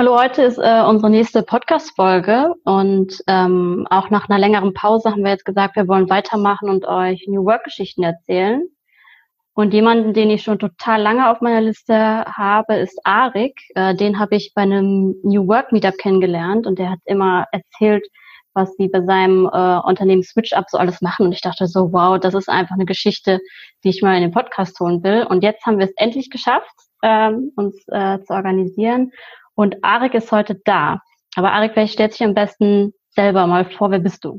Hallo, heute ist äh, unsere nächste Podcast-Folge und ähm, auch nach einer längeren Pause haben wir jetzt gesagt, wir wollen weitermachen und euch New Work-Geschichten erzählen. Und jemanden, den ich schon total lange auf meiner Liste habe, ist Arik. Äh, den habe ich bei einem New Work Meetup kennengelernt und der hat immer erzählt, was sie bei seinem äh, Unternehmen Switch Up so alles machen. Und ich dachte so, wow, das ist einfach eine Geschichte, die ich mal in den Podcast holen will. Und jetzt haben wir es endlich geschafft, ähm, uns äh, zu organisieren. Und Arik ist heute da. Aber Arik, vielleicht stellt sich am besten selber mal vor, wer bist du?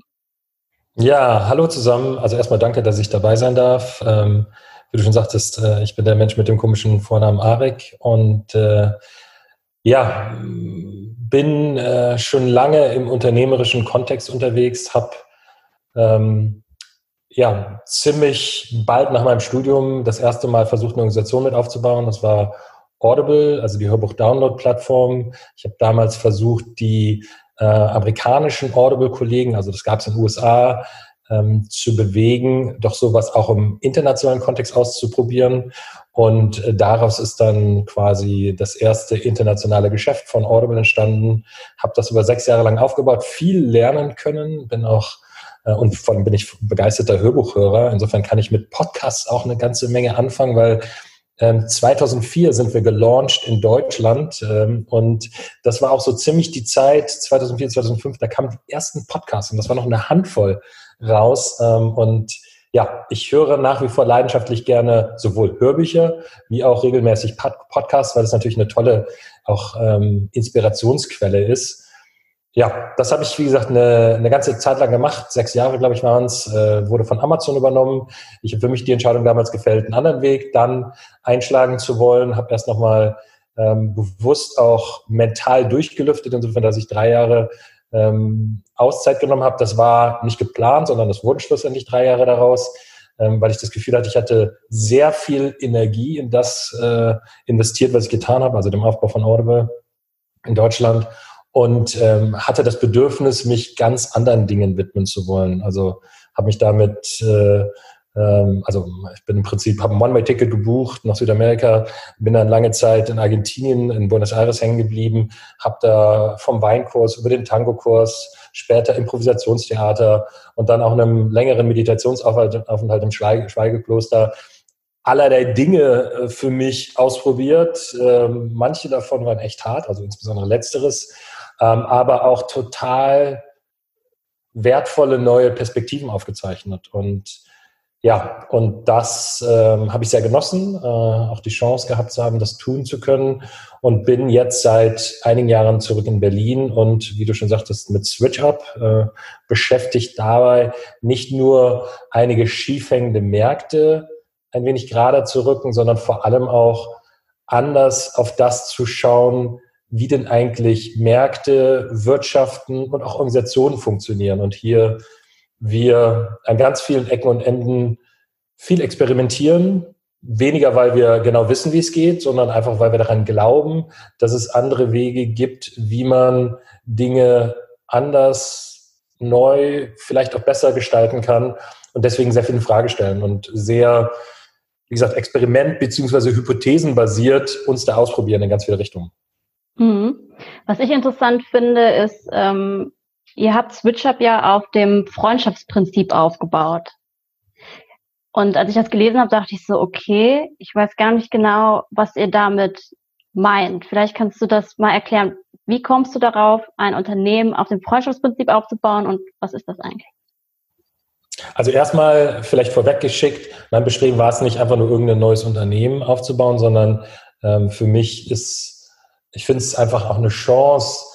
Ja, hallo zusammen. Also erstmal danke, dass ich dabei sein darf. Ähm, wie du schon sagtest, äh, ich bin der Mensch mit dem komischen Vornamen Arik und äh, ja, bin äh, schon lange im unternehmerischen Kontext unterwegs, habe ähm, ja ziemlich bald nach meinem Studium das erste Mal versucht, eine Organisation mit aufzubauen. Das war Audible, also die Hörbuch-Download-Plattform. Ich habe damals versucht, die äh, amerikanischen Audible-Kollegen, also das gab es in den USA, ähm, zu bewegen, doch sowas auch im internationalen Kontext auszuprobieren. Und äh, daraus ist dann quasi das erste internationale Geschäft von Audible entstanden. Habe das über sechs Jahre lang aufgebaut, viel lernen können, bin auch äh, und allem bin ich begeisterter Hörbuchhörer. Insofern kann ich mit Podcasts auch eine ganze Menge anfangen, weil 2004 ähm, sind wir gelauncht in Deutschland ähm, und das war auch so ziemlich die Zeit, 2004, 2005, da kamen die ersten Podcasts und das war noch eine Handvoll raus ähm, und ja, ich höre nach wie vor leidenschaftlich gerne sowohl Hörbücher wie auch regelmäßig Podcasts, weil es natürlich eine tolle auch Inspirationsquelle ist ja, das habe ich, wie gesagt, eine, eine ganze Zeit lang gemacht. Sechs Jahre, glaube ich, waren es. Äh, wurde von Amazon übernommen. Ich habe für mich die Entscheidung damals gefällt, einen anderen Weg dann einschlagen zu wollen. Habe erst nochmal ähm, bewusst auch mental durchgelüftet, insofern, dass ich drei Jahre ähm, Auszeit genommen habe. Das war nicht geplant, sondern es wurden schlussendlich drei Jahre daraus, ähm, weil ich das Gefühl hatte, ich hatte sehr viel Energie in das äh, investiert, was ich getan habe, also dem Aufbau von Audible in Deutschland und ähm, hatte das Bedürfnis, mich ganz anderen Dingen widmen zu wollen. Also habe mich damit, äh, ähm, also ich bin im Prinzip, habe ein One-Way-Ticket gebucht nach Südamerika, bin dann lange Zeit in Argentinien, in Buenos Aires hängen geblieben, habe da vom Weinkurs über den Tango-Kurs, später Improvisationstheater und dann auch einem längeren Meditationsaufenthalt im Schweigekloster allerlei Dinge äh, für mich ausprobiert. Ähm, manche davon waren echt hart, also insbesondere letzteres ähm, aber auch total wertvolle neue Perspektiven aufgezeichnet. Und ja, und das ähm, habe ich sehr genossen, äh, auch die Chance gehabt zu haben, das tun zu können und bin jetzt seit einigen Jahren zurück in Berlin und wie du schon sagtest, mit Switch Up äh, beschäftigt dabei nicht nur einige schiefhängende Märkte ein wenig gerade zu rücken, sondern vor allem auch anders auf das zu schauen, wie denn eigentlich Märkte, Wirtschaften und auch Organisationen funktionieren. Und hier wir an ganz vielen Ecken und Enden viel experimentieren, weniger weil wir genau wissen, wie es geht, sondern einfach weil wir daran glauben, dass es andere Wege gibt, wie man Dinge anders, neu, vielleicht auch besser gestalten kann und deswegen sehr viele Fragen stellen und sehr, wie gesagt, Experiment beziehungsweise Hypothesen basiert uns da ausprobieren in ganz viele Richtungen. Mhm. Was ich interessant finde, ist, ähm, ihr habt SwitchUp ja auf dem Freundschaftsprinzip aufgebaut. Und als ich das gelesen habe, dachte ich so, okay, ich weiß gar nicht genau, was ihr damit meint. Vielleicht kannst du das mal erklären. Wie kommst du darauf, ein Unternehmen auf dem Freundschaftsprinzip aufzubauen und was ist das eigentlich? Also erstmal vielleicht vorweggeschickt, mein Bestreben war es nicht einfach nur irgendein neues Unternehmen aufzubauen, sondern ähm, für mich ist ich finde es einfach auch eine Chance,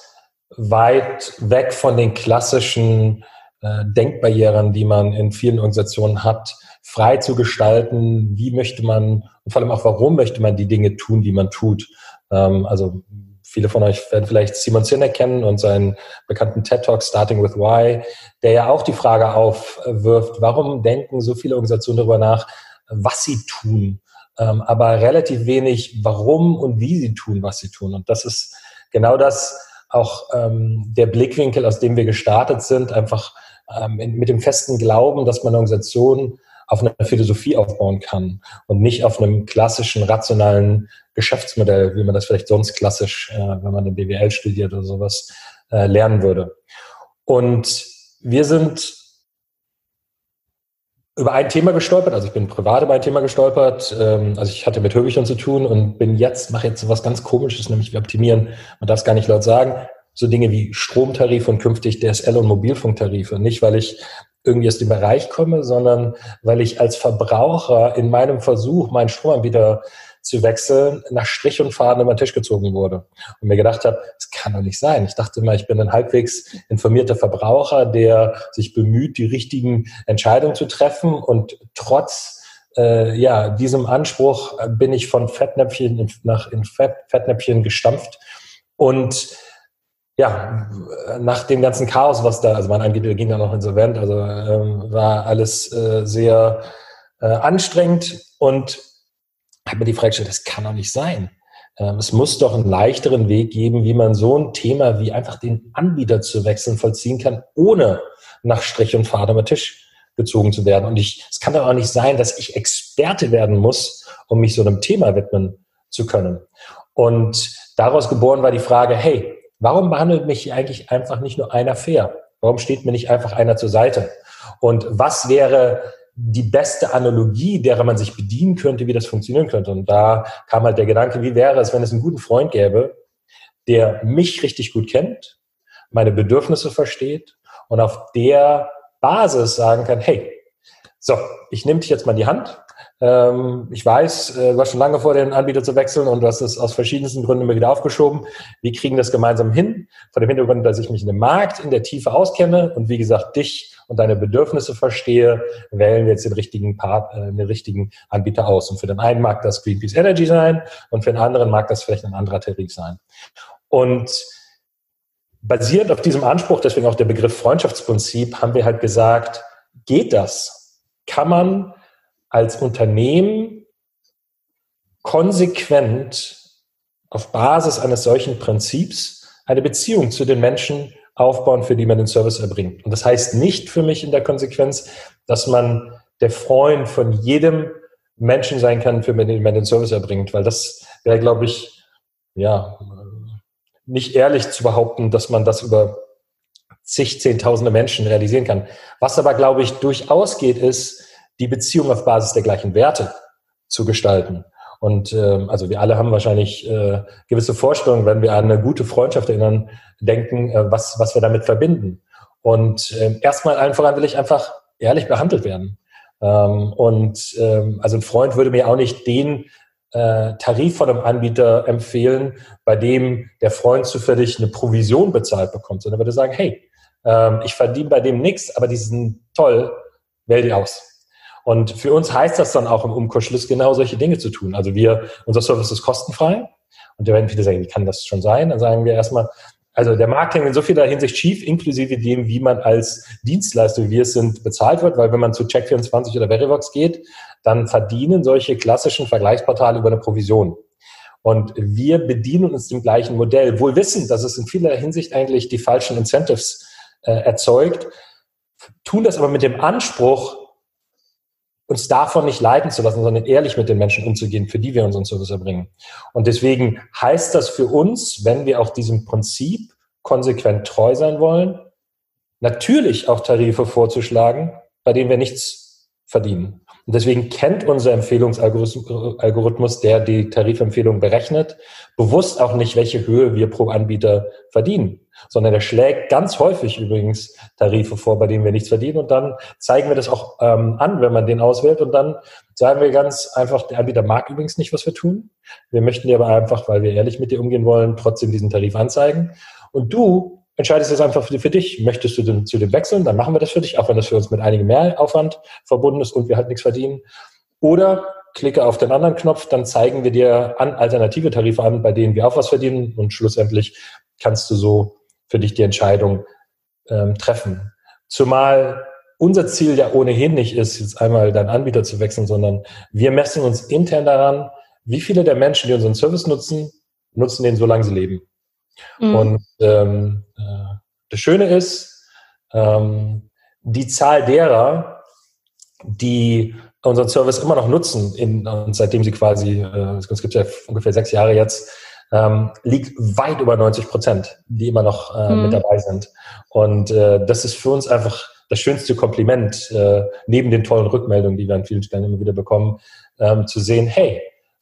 weit weg von den klassischen äh, Denkbarrieren, die man in vielen Organisationen hat, frei zu gestalten. Wie möchte man und vor allem auch, warum möchte man die Dinge tun, die man tut? Ähm, also viele von euch werden vielleicht Simon Sinek kennen und seinen bekannten TED Talk Starting with Why, der ja auch die Frage aufwirft, warum denken so viele Organisationen darüber nach, was sie tun? Ähm, aber relativ wenig, warum und wie sie tun, was sie tun. Und das ist genau das auch ähm, der Blickwinkel, aus dem wir gestartet sind, einfach ähm, in, mit dem festen Glauben, dass man eine Organisation auf einer Philosophie aufbauen kann und nicht auf einem klassischen, rationalen Geschäftsmodell, wie man das vielleicht sonst klassisch, äh, wenn man eine BWL studiert oder sowas, äh, lernen würde. Und wir sind über ein Thema gestolpert, also ich bin privat über ein Thema gestolpert, ähm, also ich hatte mit Hörbüchern zu tun und bin jetzt, mache jetzt was ganz komisches, nämlich wir optimieren, man darf es gar nicht laut sagen, so Dinge wie Stromtarif und künftig DSL und Mobilfunktarife. Nicht, weil ich irgendwie aus dem Bereich komme, sondern weil ich als Verbraucher in meinem Versuch, meinen Stromanbieter zu wechseln, nach Strich und Faden über den Tisch gezogen wurde. Und mir gedacht habe, das kann doch nicht sein. Ich dachte immer, ich bin ein halbwegs informierter Verbraucher, der sich bemüht, die richtigen Entscheidungen zu treffen. Und trotz äh, ja, diesem Anspruch bin ich von Fettnäpfchen nach in Fett, Fettnäpfchen gestampft. Und ja, nach dem ganzen Chaos, was da, also mein Anbieter ging dann noch insolvent, also ähm, war alles äh, sehr äh, anstrengend und habe mir die Frage gestellt, das kann doch nicht sein. Ähm, es muss doch einen leichteren Weg geben, wie man so ein Thema wie einfach den Anbieter zu wechseln vollziehen kann, ohne nach Strich und Faden am Tisch gezogen zu werden. Und ich, es kann doch auch nicht sein, dass ich Experte werden muss, um mich so einem Thema widmen zu können. Und daraus geboren war die Frage, hey, warum behandelt mich eigentlich einfach nicht nur einer fair? Warum steht mir nicht einfach einer zur Seite? Und was wäre die beste Analogie, derer man sich bedienen könnte, wie das funktionieren könnte. Und da kam halt der Gedanke, wie wäre es, wenn es einen guten Freund gäbe, der mich richtig gut kennt, meine Bedürfnisse versteht und auf der Basis sagen kann, hey, so, ich nehme dich jetzt mal in die Hand. Ähm, ich weiß, äh, du warst schon lange vor, den Anbieter zu wechseln und du hast es aus verschiedensten Gründen immer wieder aufgeschoben. Wir kriegen das gemeinsam hin. Vor dem Hintergrund, dass ich mich in dem Markt in der Tiefe auskenne und wie gesagt, dich und deine Bedürfnisse verstehe, wählen wir jetzt den richtigen Part, äh, den richtigen Anbieter aus. Und für den einen mag das Greenpeace Energy sein und für den anderen mag das vielleicht ein anderer Tarif sein. Und basierend auf diesem Anspruch, deswegen auch der Begriff Freundschaftsprinzip, haben wir halt gesagt, geht das? Kann man als Unternehmen konsequent auf Basis eines solchen Prinzips eine Beziehung zu den Menschen aufbauen, für die man den Service erbringt. Und das heißt nicht für mich in der Konsequenz, dass man der Freund von jedem Menschen sein kann, für den man den Service erbringt, weil das wäre, glaube ich, ja, nicht ehrlich zu behaupten, dass man das über zig, zehntausende Menschen realisieren kann. Was aber, glaube ich, durchaus geht, ist, die Beziehung auf Basis der gleichen Werte zu gestalten. Und ähm, also wir alle haben wahrscheinlich äh, gewisse Vorstellungen, wenn wir an eine gute Freundschaft erinnern, denken, äh, was, was wir damit verbinden. Und äh, erstmal allen voran will ich einfach ehrlich behandelt werden. Ähm, und ähm, also ein Freund würde mir auch nicht den äh, Tarif von einem Anbieter empfehlen, bei dem der Freund zufällig eine Provision bezahlt bekommt, sondern würde sagen, hey, ähm, ich verdiene bei dem nichts, aber die sind toll, wähl die aus. Und für uns heißt das dann auch im Umkehrschluss genau solche Dinge zu tun. Also wir, unser Service ist kostenfrei. Und da werden viele sagen, wie kann das schon sein? Dann sagen wir erstmal, also der Markt hängt in so vieler Hinsicht schief, inklusive dem, wie man als Dienstleister, wie wir es sind, bezahlt wird, weil wenn man zu Check24 oder Verivox geht, dann verdienen solche klassischen Vergleichsportale über eine Provision. Und wir bedienen uns dem gleichen Modell, wohl wissen, dass es in vieler Hinsicht eigentlich die falschen Incentives äh, erzeugt, tun das aber mit dem Anspruch, uns davon nicht leiten zu lassen, sondern ehrlich mit den Menschen umzugehen, für die wir unseren Service erbringen. Und deswegen heißt das für uns, wenn wir auch diesem Prinzip konsequent treu sein wollen, natürlich auch Tarife vorzuschlagen, bei denen wir nichts verdienen. Und deswegen kennt unser Empfehlungsalgorithmus, der die Tarifempfehlung berechnet, bewusst auch nicht, welche Höhe wir pro Anbieter verdienen, sondern er schlägt ganz häufig übrigens Tarife vor, bei denen wir nichts verdienen. Und dann zeigen wir das auch ähm, an, wenn man den auswählt. Und dann sagen wir ganz einfach, der Anbieter mag übrigens nicht, was wir tun. Wir möchten dir aber einfach, weil wir ehrlich mit dir umgehen wollen, trotzdem diesen Tarif anzeigen. Und du entscheidest jetzt einfach für, für dich, möchtest du denn zu dem wechseln, dann machen wir das für dich, auch wenn das für uns mit einigem Mehraufwand verbunden ist und wir halt nichts verdienen. Oder klicke auf den anderen Knopf, dann zeigen wir dir an alternative Tarife an, bei denen wir auch was verdienen und schlussendlich kannst du so für dich die Entscheidung ähm, treffen. Zumal unser Ziel ja ohnehin nicht ist, jetzt einmal deinen Anbieter zu wechseln, sondern wir messen uns intern daran, wie viele der Menschen, die unseren Service nutzen, nutzen den, solange sie leben. Mhm. Und ähm, äh, das Schöne ist, ähm, die Zahl derer, die unseren Service immer noch nutzen, in, und seitdem sie quasi, äh, es gibt ja ungefähr sechs Jahre jetzt, ähm, liegt weit über 90 Prozent, die immer noch äh, mhm. mit dabei sind. Und äh, das ist für uns einfach das schönste Kompliment, äh, neben den tollen Rückmeldungen, die wir an vielen Stellen immer wieder bekommen, ähm, zu sehen, hey,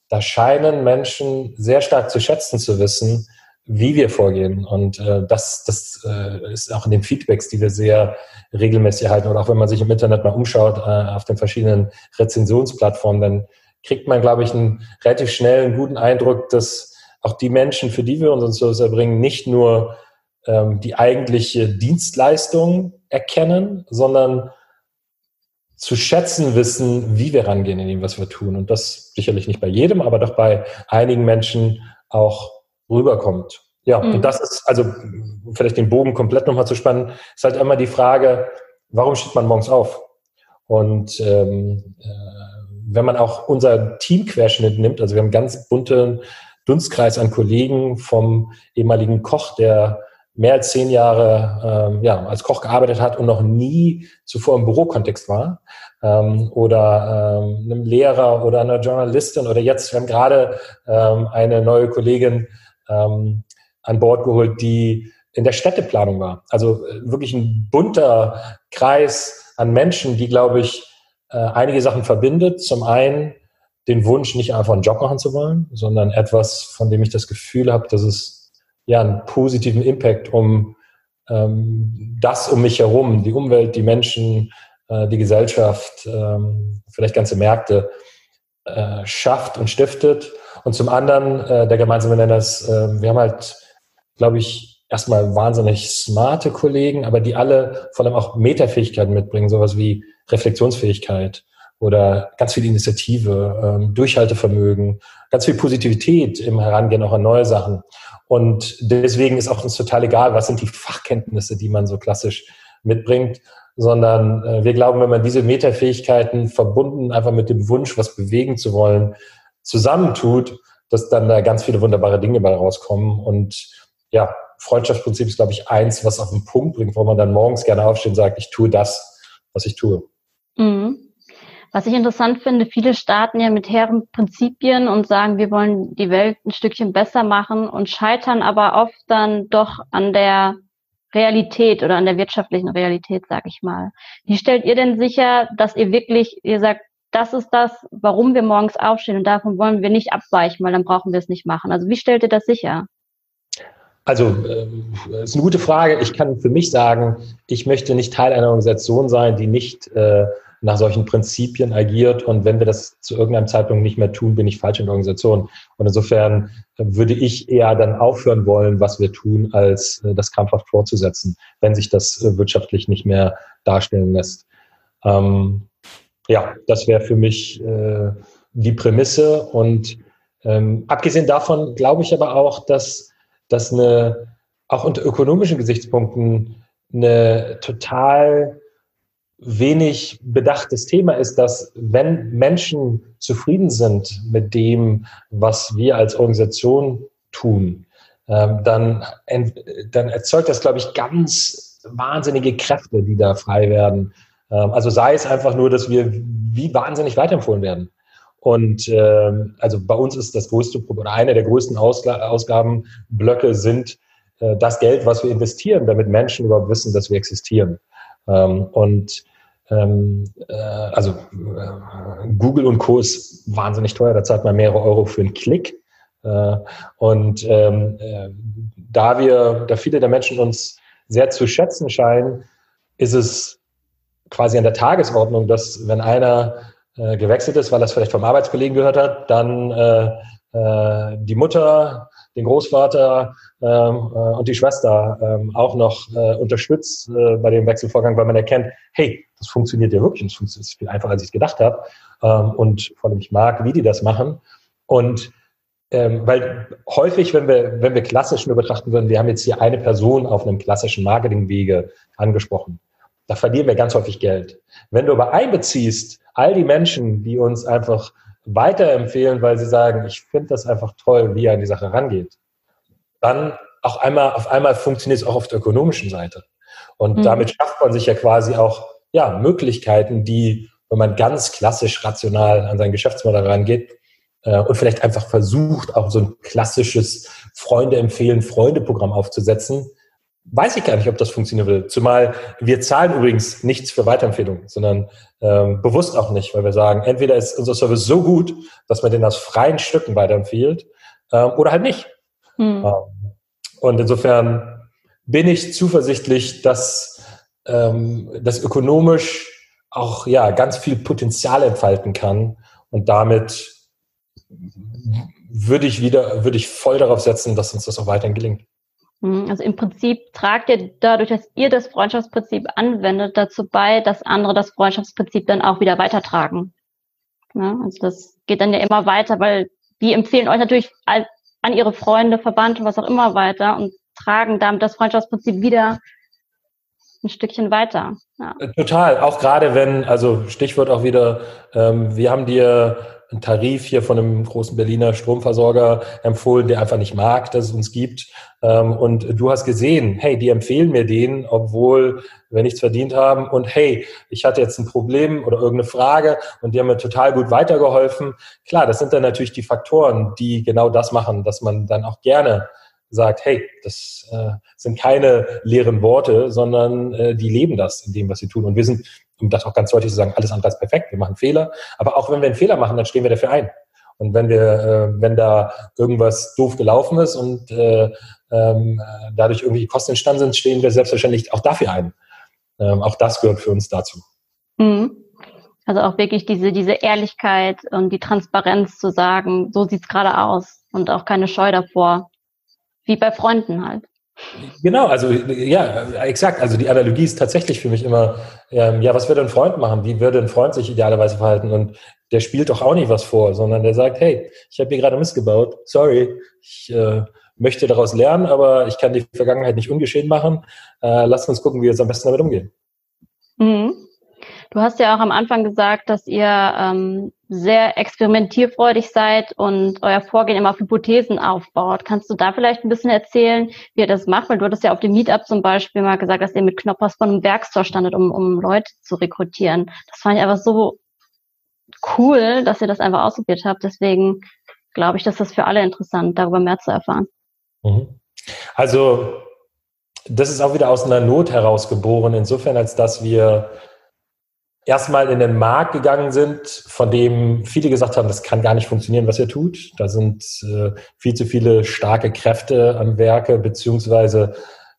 da scheinen Menschen sehr stark zu schätzen zu wissen, wie wir vorgehen. Und äh, das, das äh, ist auch in den Feedbacks, die wir sehr regelmäßig erhalten. Oder auch wenn man sich im Internet mal umschaut, äh, auf den verschiedenen Rezensionsplattformen, dann kriegt man, glaube ich, einen relativ schnell einen guten Eindruck, dass auch die Menschen, für die wir unseren Service erbringen, nicht nur ähm, die eigentliche Dienstleistung erkennen, sondern zu schätzen wissen, wie wir rangehen in dem, was wir tun. Und das sicherlich nicht bei jedem, aber doch bei einigen Menschen auch rüberkommt. Ja, mhm. und das ist, also vielleicht den Bogen komplett nochmal zu spannen, ist halt immer die Frage, warum steht man morgens auf? Und ähm, äh, wenn man auch unser Teamquerschnitt nimmt, also wir haben einen ganz bunten Dunstkreis an Kollegen vom ehemaligen Koch, der mehr als zehn Jahre ähm, ja, als Koch gearbeitet hat und noch nie zuvor im Bürokontext war, ähm, oder ähm, einem Lehrer oder einer Journalistin oder jetzt, wir haben gerade ähm, eine neue Kollegin ähm, an Bord geholt, die in der Städteplanung war. Also äh, wirklich ein bunter Kreis an Menschen, die, glaube ich, äh, einige Sachen verbindet. Zum einen den Wunsch, nicht einfach einen Job machen zu wollen, sondern etwas, von dem ich das Gefühl habe, dass es ja einen positiven Impact um ähm, das um mich herum, die Umwelt, die Menschen, äh, die Gesellschaft, ähm, vielleicht ganze Märkte äh, schafft und stiftet. Und zum anderen, äh, der gemeinsame Nenner ist, äh, wir haben halt, glaube ich, erstmal wahnsinnig smarte Kollegen, aber die alle vor allem auch Metafähigkeiten mitbringen, sowas wie Reflexionsfähigkeit oder ganz viel Initiative, ähm, Durchhaltevermögen, ganz viel Positivität im Herangehen auch an neue Sachen. Und deswegen ist auch uns total egal, was sind die Fachkenntnisse, die man so klassisch mitbringt, sondern äh, wir glauben, wenn man diese Metafähigkeiten verbunden einfach mit dem Wunsch, was bewegen zu wollen, zusammentut, dass dann da ganz viele wunderbare Dinge bei rauskommen. Und ja, Freundschaftsprinzip ist, glaube ich, eins, was auf den Punkt bringt, wo man dann morgens gerne aufsteht und sagt, ich tue das, was ich tue. Mhm. Was ich interessant finde, viele starten ja mit hehren Prinzipien und sagen, wir wollen die Welt ein Stückchen besser machen und scheitern aber oft dann doch an der Realität oder an der wirtschaftlichen Realität, sag ich mal. Wie stellt ihr denn sicher, dass ihr wirklich, ihr sagt, das ist das, warum wir morgens aufstehen und davon wollen wir nicht abweichen, weil dann brauchen wir es nicht machen. Also wie stellt ihr das sicher? Also, äh, ist eine gute Frage. Ich kann für mich sagen, ich möchte nicht Teil einer Organisation sein, die nicht äh, nach solchen Prinzipien agiert. Und wenn wir das zu irgendeinem Zeitpunkt nicht mehr tun, bin ich falsch in der Organisation. Und insofern äh, würde ich eher dann aufhören wollen, was wir tun, als das krampfhaft fortzusetzen, wenn sich das wirtschaftlich nicht mehr darstellen lässt. Ähm, ja, das wäre für mich äh, die Prämisse. Und ähm, abgesehen davon glaube ich aber auch, dass, dass eine, auch unter ökonomischen Gesichtspunkten eine total wenig bedachtes Thema ist, dass wenn Menschen zufrieden sind mit dem, was wir als Organisation tun, ähm, dann, dann erzeugt das, glaube ich, ganz wahnsinnige Kräfte, die da frei werden. Ähm, also sei es einfach nur, dass wir wie wahnsinnig weiterempfohlen werden. Und ähm, also bei uns ist das größte oder eine der größten Ausgabenblöcke sind äh, das Geld, was wir investieren, damit Menschen überhaupt wissen, dass wir existieren. Ähm, und ähm, äh, also äh, Google und Co. ist wahnsinnig teuer, da zahlt man mehrere Euro für einen Klick. Äh, und ähm, äh, da wir, da viele der Menschen uns sehr zu schätzen scheinen, ist es quasi an der Tagesordnung, dass wenn einer äh, gewechselt ist, weil er es vielleicht vom Arbeitskollegen gehört hat, dann äh, äh, die Mutter, den Großvater ähm, äh, und die Schwester ähm, auch noch äh, unterstützt äh, bei dem Wechselvorgang, weil man erkennt, hey, das funktioniert ja wirklich, das funktioniert viel einfacher, als ich es gedacht habe. Ähm, und vor allem ich mag, wie die das machen. Und ähm, weil häufig, wenn wir, wenn wir klassisch nur betrachten würden, wir haben jetzt hier eine Person auf einem klassischen Marketingwege angesprochen. Da verlieren wir ganz häufig Geld. Wenn du aber einbeziehst, all die Menschen, die uns einfach weiterempfehlen, weil sie sagen, ich finde das einfach toll, wie er an die Sache rangeht, dann auch einmal, auf einmal funktioniert es auch auf der ökonomischen Seite. Und mhm. damit schafft man sich ja quasi auch ja, Möglichkeiten, die wenn man ganz klassisch rational an sein Geschäftsmodell rangeht äh, und vielleicht einfach versucht, auch so ein klassisches Freunde empfehlen, Freunde-Programm aufzusetzen, weiß ich gar nicht, ob das funktionieren will. Zumal wir zahlen übrigens nichts für Weiterempfehlungen, sondern ähm, bewusst auch nicht, weil wir sagen, entweder ist unser Service so gut, dass man den aus freien Stücken weiterempfiehlt, ähm, oder halt nicht. Hm. Ähm, und insofern bin ich zuversichtlich, dass ähm, das ökonomisch auch ja ganz viel Potenzial entfalten kann und damit würde ich wieder würde ich voll darauf setzen, dass uns das auch weiterhin gelingt. Hm, also im Prinzip tragt ihr dadurch, dass ihr das Freundschaftsprinzip anwendet, dazu bei, dass andere das Freundschaftsprinzip dann auch wieder weitertragen. Ja, also das geht dann ja immer weiter, weil die empfehlen euch natürlich an ihre Freunde, Verbannte, was auch immer weiter und tragen damit das Freundschaftsprinzip wieder ein Stückchen weiter. Ja. Total, auch gerade wenn, also Stichwort auch wieder, ähm, wir haben dir einen Tarif hier von einem großen Berliner Stromversorger empfohlen, der einfach nicht mag, dass es uns gibt. Ähm, und du hast gesehen, hey, die empfehlen mir den, obwohl wir nichts verdient haben. Und hey, ich hatte jetzt ein Problem oder irgendeine Frage und die haben mir total gut weitergeholfen. Klar, das sind dann natürlich die Faktoren, die genau das machen, dass man dann auch gerne sagt, hey, das äh, sind keine leeren Worte, sondern äh, die leben das in dem, was sie tun. Und wir sind um das auch ganz deutlich zu sagen, alles andere ist perfekt, wir machen Fehler. Aber auch wenn wir einen Fehler machen, dann stehen wir dafür ein. Und wenn wir, äh, wenn da irgendwas doof gelaufen ist und äh, ähm, dadurch irgendwie Kosten entstanden sind, stehen wir selbstverständlich auch dafür ein. Ähm, auch das gehört für uns dazu. Mhm. Also auch wirklich diese, diese Ehrlichkeit und die Transparenz zu sagen, so sieht's gerade aus und auch keine Scheu davor. Wie bei Freunden halt. Genau, also ja, exakt. Also die Analogie ist tatsächlich für mich immer, ähm, ja, was würde ein Freund machen? Wie würde ein Freund sich idealerweise verhalten? Und der spielt doch auch nicht was vor, sondern der sagt, hey, ich habe hier gerade Mist gebaut, sorry, ich äh, möchte daraus lernen, aber ich kann die Vergangenheit nicht ungeschehen machen. Äh, lass uns gucken, wie wir jetzt am besten damit umgehen. Mhm. Du hast ja auch am Anfang gesagt, dass ihr ähm, sehr experimentierfreudig seid und euer Vorgehen immer auf Hypothesen aufbaut. Kannst du da vielleicht ein bisschen erzählen, wie ihr das macht? Weil du hattest ja auf dem Meetup zum Beispiel mal gesagt, dass ihr mit Knoppers von einem Werkstore standet, um, um Leute zu rekrutieren. Das fand ich einfach so cool, dass ihr das einfach ausprobiert habt. Deswegen glaube ich, dass das für alle interessant, darüber mehr zu erfahren. Mhm. Also, das ist auch wieder aus einer Not heraus geboren, insofern, als dass wir erstmal in den Markt gegangen sind, von dem viele gesagt haben, das kann gar nicht funktionieren, was ihr tut. Da sind äh, viel zu viele starke Kräfte am Werke, beziehungsweise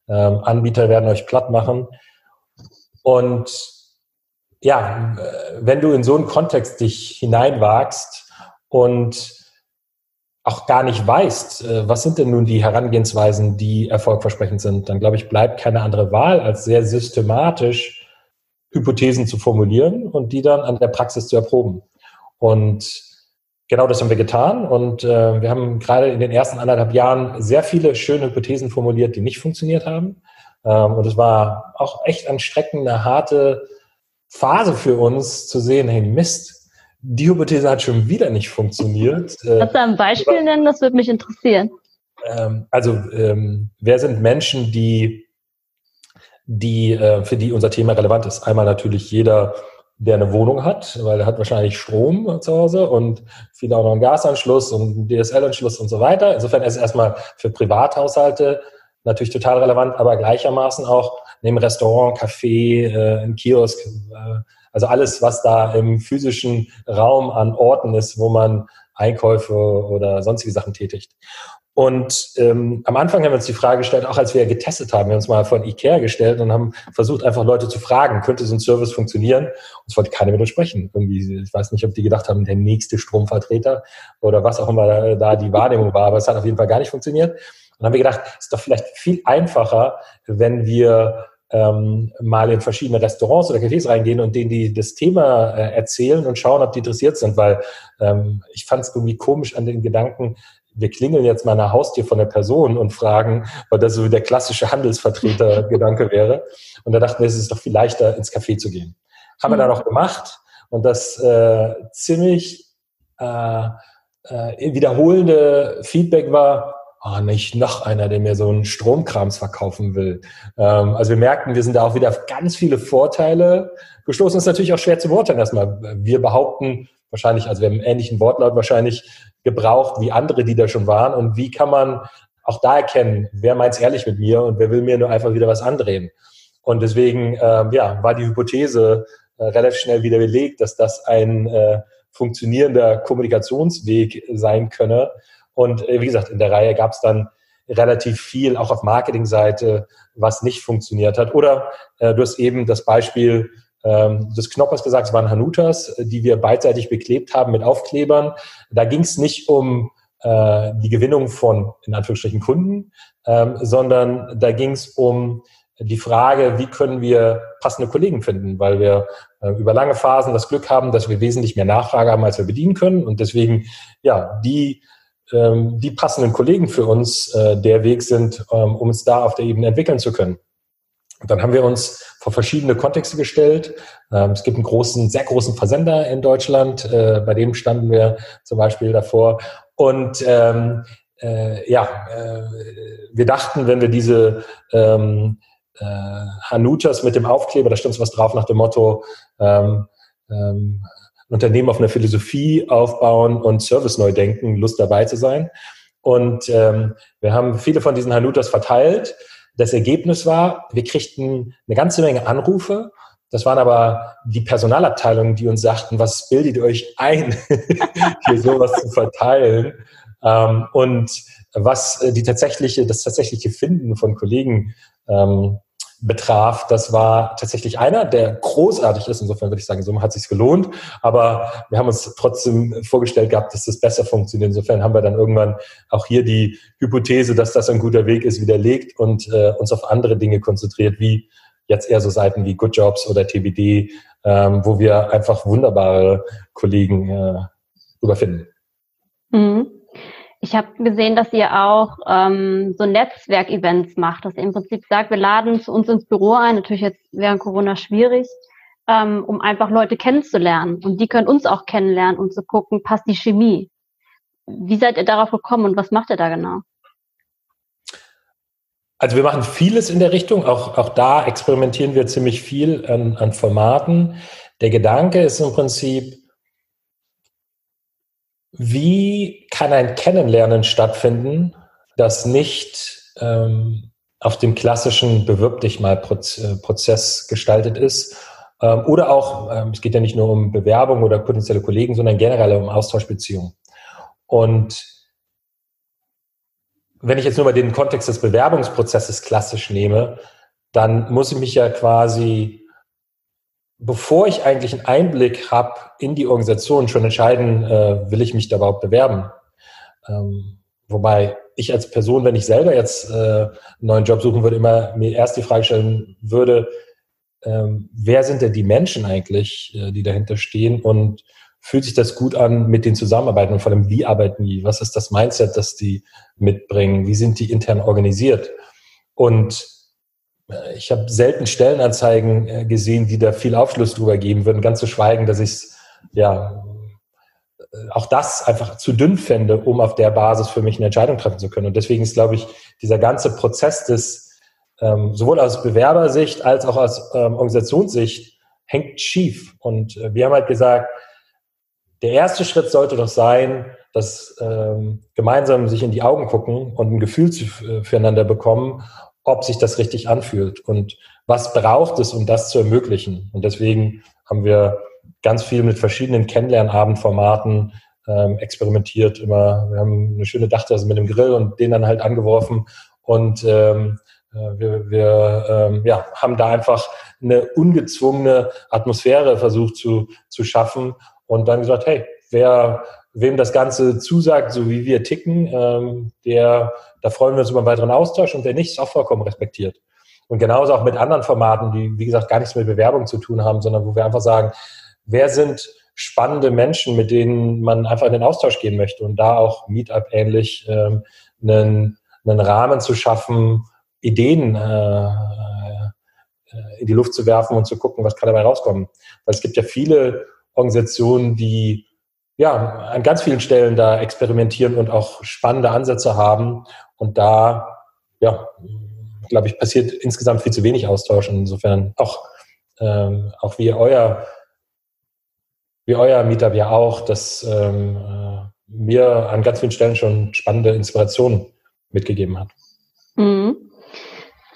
ähm, Anbieter werden euch platt machen. Und ja, wenn du in so einen Kontext dich hineinwagst und auch gar nicht weißt, äh, was sind denn nun die Herangehensweisen, die erfolgversprechend sind, dann glaube ich, bleibt keine andere Wahl, als sehr systematisch Hypothesen zu formulieren und die dann an der Praxis zu erproben. Und genau das haben wir getan. Und äh, wir haben gerade in den ersten anderthalb Jahren sehr viele schöne Hypothesen formuliert, die nicht funktioniert haben. Ähm, und es war auch echt an Strecken eine harte Phase für uns zu sehen, hey Mist, die Hypothese hat schon wieder nicht funktioniert. Äh, Kannst du ein Beispiel nennen? Das würde mich interessieren. Ähm, also, ähm, wer sind Menschen, die die, äh, für die unser Thema relevant ist. Einmal natürlich jeder, der eine Wohnung hat, weil er hat wahrscheinlich Strom zu Hause und viele auch noch einen Gasanschluss und einen DSL-Anschluss und so weiter. Insofern ist es erstmal für Privathaushalte natürlich total relevant, aber gleichermaßen auch neben Restaurant, Café, äh, ein Kiosk, äh, also alles, was da im physischen Raum an Orten ist, wo man Einkäufe oder sonstige Sachen tätigt. Und ähm, am Anfang haben wir uns die Frage gestellt, auch als wir getestet haben, wir haben uns mal von Ikea gestellt und haben versucht, einfach Leute zu fragen, könnte so ein Service funktionieren? Und es wollte keiner mit uns sprechen. Irgendwie, ich weiß nicht, ob die gedacht haben, der nächste Stromvertreter oder was auch immer da, da die Wahrnehmung war, aber es hat auf jeden Fall gar nicht funktioniert. Und dann haben wir gedacht, es ist doch vielleicht viel einfacher, wenn wir ähm, mal in verschiedene Restaurants oder Cafés reingehen und denen die das Thema äh, erzählen und schauen, ob die interessiert sind, weil ähm, ich fand es irgendwie komisch an den Gedanken, wir klingeln jetzt mal nach Haustier von der Person und fragen, weil das so der klassische Handelsvertreter-Gedanke wäre. Und da dachten wir, es ist doch viel leichter, ins Café zu gehen. Haben mhm. wir dann auch gemacht und das äh, ziemlich äh, äh, wiederholende Feedback war, oh, nicht noch einer, der mir so einen Stromkrams verkaufen will. Ähm, also wir merkten, wir sind da auch wieder auf ganz viele Vorteile gestoßen. ist natürlich auch schwer zu beurteilen erstmal. Wir behaupten wahrscheinlich, also wir haben einen ähnlichen Wortlaut wahrscheinlich gebraucht wie andere, die da schon waren. Und wie kann man auch da erkennen, wer meint es ehrlich mit mir und wer will mir nur einfach wieder was andrehen. Und deswegen ähm, ja, war die Hypothese äh, relativ schnell wieder belegt, dass das ein äh, funktionierender Kommunikationsweg sein könne. Und äh, wie gesagt, in der Reihe gab es dann relativ viel, auch auf Marketingseite, was nicht funktioniert hat. Oder äh, du hast eben das Beispiel ähm, des Knoppers gesagt, es waren Hanutas, die wir beidseitig beklebt haben mit Aufklebern. Da ging es nicht um äh, die Gewinnung von, in Anführungsstrichen, Kunden, ähm, sondern da ging es um die Frage, wie können wir passende Kollegen finden, weil wir äh, über lange Phasen das Glück haben, dass wir wesentlich mehr Nachfrage haben, als wir bedienen können und deswegen ja die ähm, die passenden Kollegen für uns äh, der Weg sind, ähm, um uns da auf der Ebene entwickeln zu können. Und dann haben wir uns vor verschiedene Kontexte gestellt. Ähm, es gibt einen großen, sehr großen Versender in Deutschland, äh, bei dem standen wir zum Beispiel davor und ähm, äh, ja, äh, wir dachten, wenn wir diese ähm, äh, Hanutas mit dem Aufkleber, da stand was drauf nach dem Motto, ähm, ähm, Unternehmen auf einer Philosophie aufbauen und Service neu denken, Lust dabei zu sein. Und ähm, wir haben viele von diesen Hanutas verteilt. Das Ergebnis war, wir kriegten eine ganze Menge Anrufe das waren aber die Personalabteilungen, die uns sagten, was bildet ihr euch ein, hier sowas zu verteilen? Ähm, und was äh, die tatsächliche, das tatsächliche Finden von Kollegen ähm, betraf, das war tatsächlich einer, der großartig ist. Insofern würde ich sagen, so hat sich gelohnt. Aber wir haben uns trotzdem vorgestellt gehabt, dass das besser funktioniert. Insofern haben wir dann irgendwann auch hier die Hypothese, dass das ein guter Weg ist, widerlegt und äh, uns auf andere Dinge konzentriert, wie jetzt eher so Seiten wie Good Jobs oder TBD, ähm, wo wir einfach wunderbare Kollegen äh, überfinden. Mhm. Ich habe gesehen, dass ihr auch ähm, so Netzwerkevents macht, dass ihr im Prinzip sagt, wir laden zu uns ins Büro ein, natürlich jetzt während Corona schwierig, ähm, um einfach Leute kennenzulernen. Und die können uns auch kennenlernen, um zu gucken, passt die Chemie. Wie seid ihr darauf gekommen und was macht ihr da genau? Also wir machen vieles in der Richtung. Auch, auch da experimentieren wir ziemlich viel an, an Formaten. Der Gedanke ist im Prinzip, wie kann ein Kennenlernen stattfinden, das nicht ähm, auf dem klassischen Bewirb dich mal äh, Prozess gestaltet ist? Ähm, oder auch, ähm, es geht ja nicht nur um Bewerbung oder potenzielle Kollegen, sondern generell um Austauschbeziehungen. Und wenn ich jetzt nur mal den Kontext des Bewerbungsprozesses klassisch nehme, dann muss ich mich ja quasi, bevor ich eigentlich einen Einblick habe in die Organisation, schon entscheiden, äh, will ich mich da überhaupt bewerben. Ähm, wobei ich als Person, wenn ich selber jetzt äh, einen neuen Job suchen würde, immer mir erst die Frage stellen würde, ähm, wer sind denn die Menschen eigentlich, äh, die dahinter stehen und fühlt sich das gut an, mit denen zusammenarbeiten und vor allem, wie arbeiten die? Was ist das Mindset, das die mitbringen? Wie sind die intern organisiert? Und ich habe selten Stellenanzeigen äh, gesehen, die da viel Aufschluss drüber geben würden, ganz zu schweigen, dass ich es, ja, äh, auch das einfach zu dünn fände, um auf der Basis für mich eine Entscheidung treffen zu können. Und deswegen ist, glaube ich, dieser ganze Prozess des, ähm, sowohl aus Bewerbersicht als auch aus ähm, Organisationssicht, hängt schief. Und äh, wir haben halt gesagt, der erste Schritt sollte doch sein, dass ähm, gemeinsam sich in die Augen gucken und ein Gefühl zu, äh, füreinander bekommen, ob sich das richtig anfühlt und was braucht es, um das zu ermöglichen. Und deswegen haben wir ganz viel mit verschiedenen Kennenlernabendformaten ähm, experimentiert. Immer, wir haben eine schöne Dachterrasse mit dem Grill und den dann halt angeworfen und ähm, äh, wir, wir ähm, ja, haben da einfach eine ungezwungene Atmosphäre versucht zu, zu schaffen und dann gesagt, hey, wer wem das Ganze zusagt, so wie wir ticken, ähm, der, da freuen wir uns über einen weiteren Austausch und wer nicht, ist auch vollkommen respektiert. Und genauso auch mit anderen Formaten, die, wie gesagt, gar nichts mit Bewerbung zu tun haben, sondern wo wir einfach sagen, wer sind spannende Menschen, mit denen man einfach in den Austausch gehen möchte und da auch Meetup ähnlich ähm, einen, einen Rahmen zu schaffen, Ideen äh, äh, in die Luft zu werfen und zu gucken, was kann dabei rauskommen. Weil es gibt ja viele Organisationen, die ja an ganz vielen Stellen da experimentieren und auch spannende Ansätze haben. Und da, ja, glaube ich, passiert insgesamt viel zu wenig Austausch. insofern auch, ähm, auch wie euer, wie euer Meetup ja auch, dass ähm, äh, mir an ganz vielen Stellen schon spannende Inspirationen mitgegeben hat. Mhm.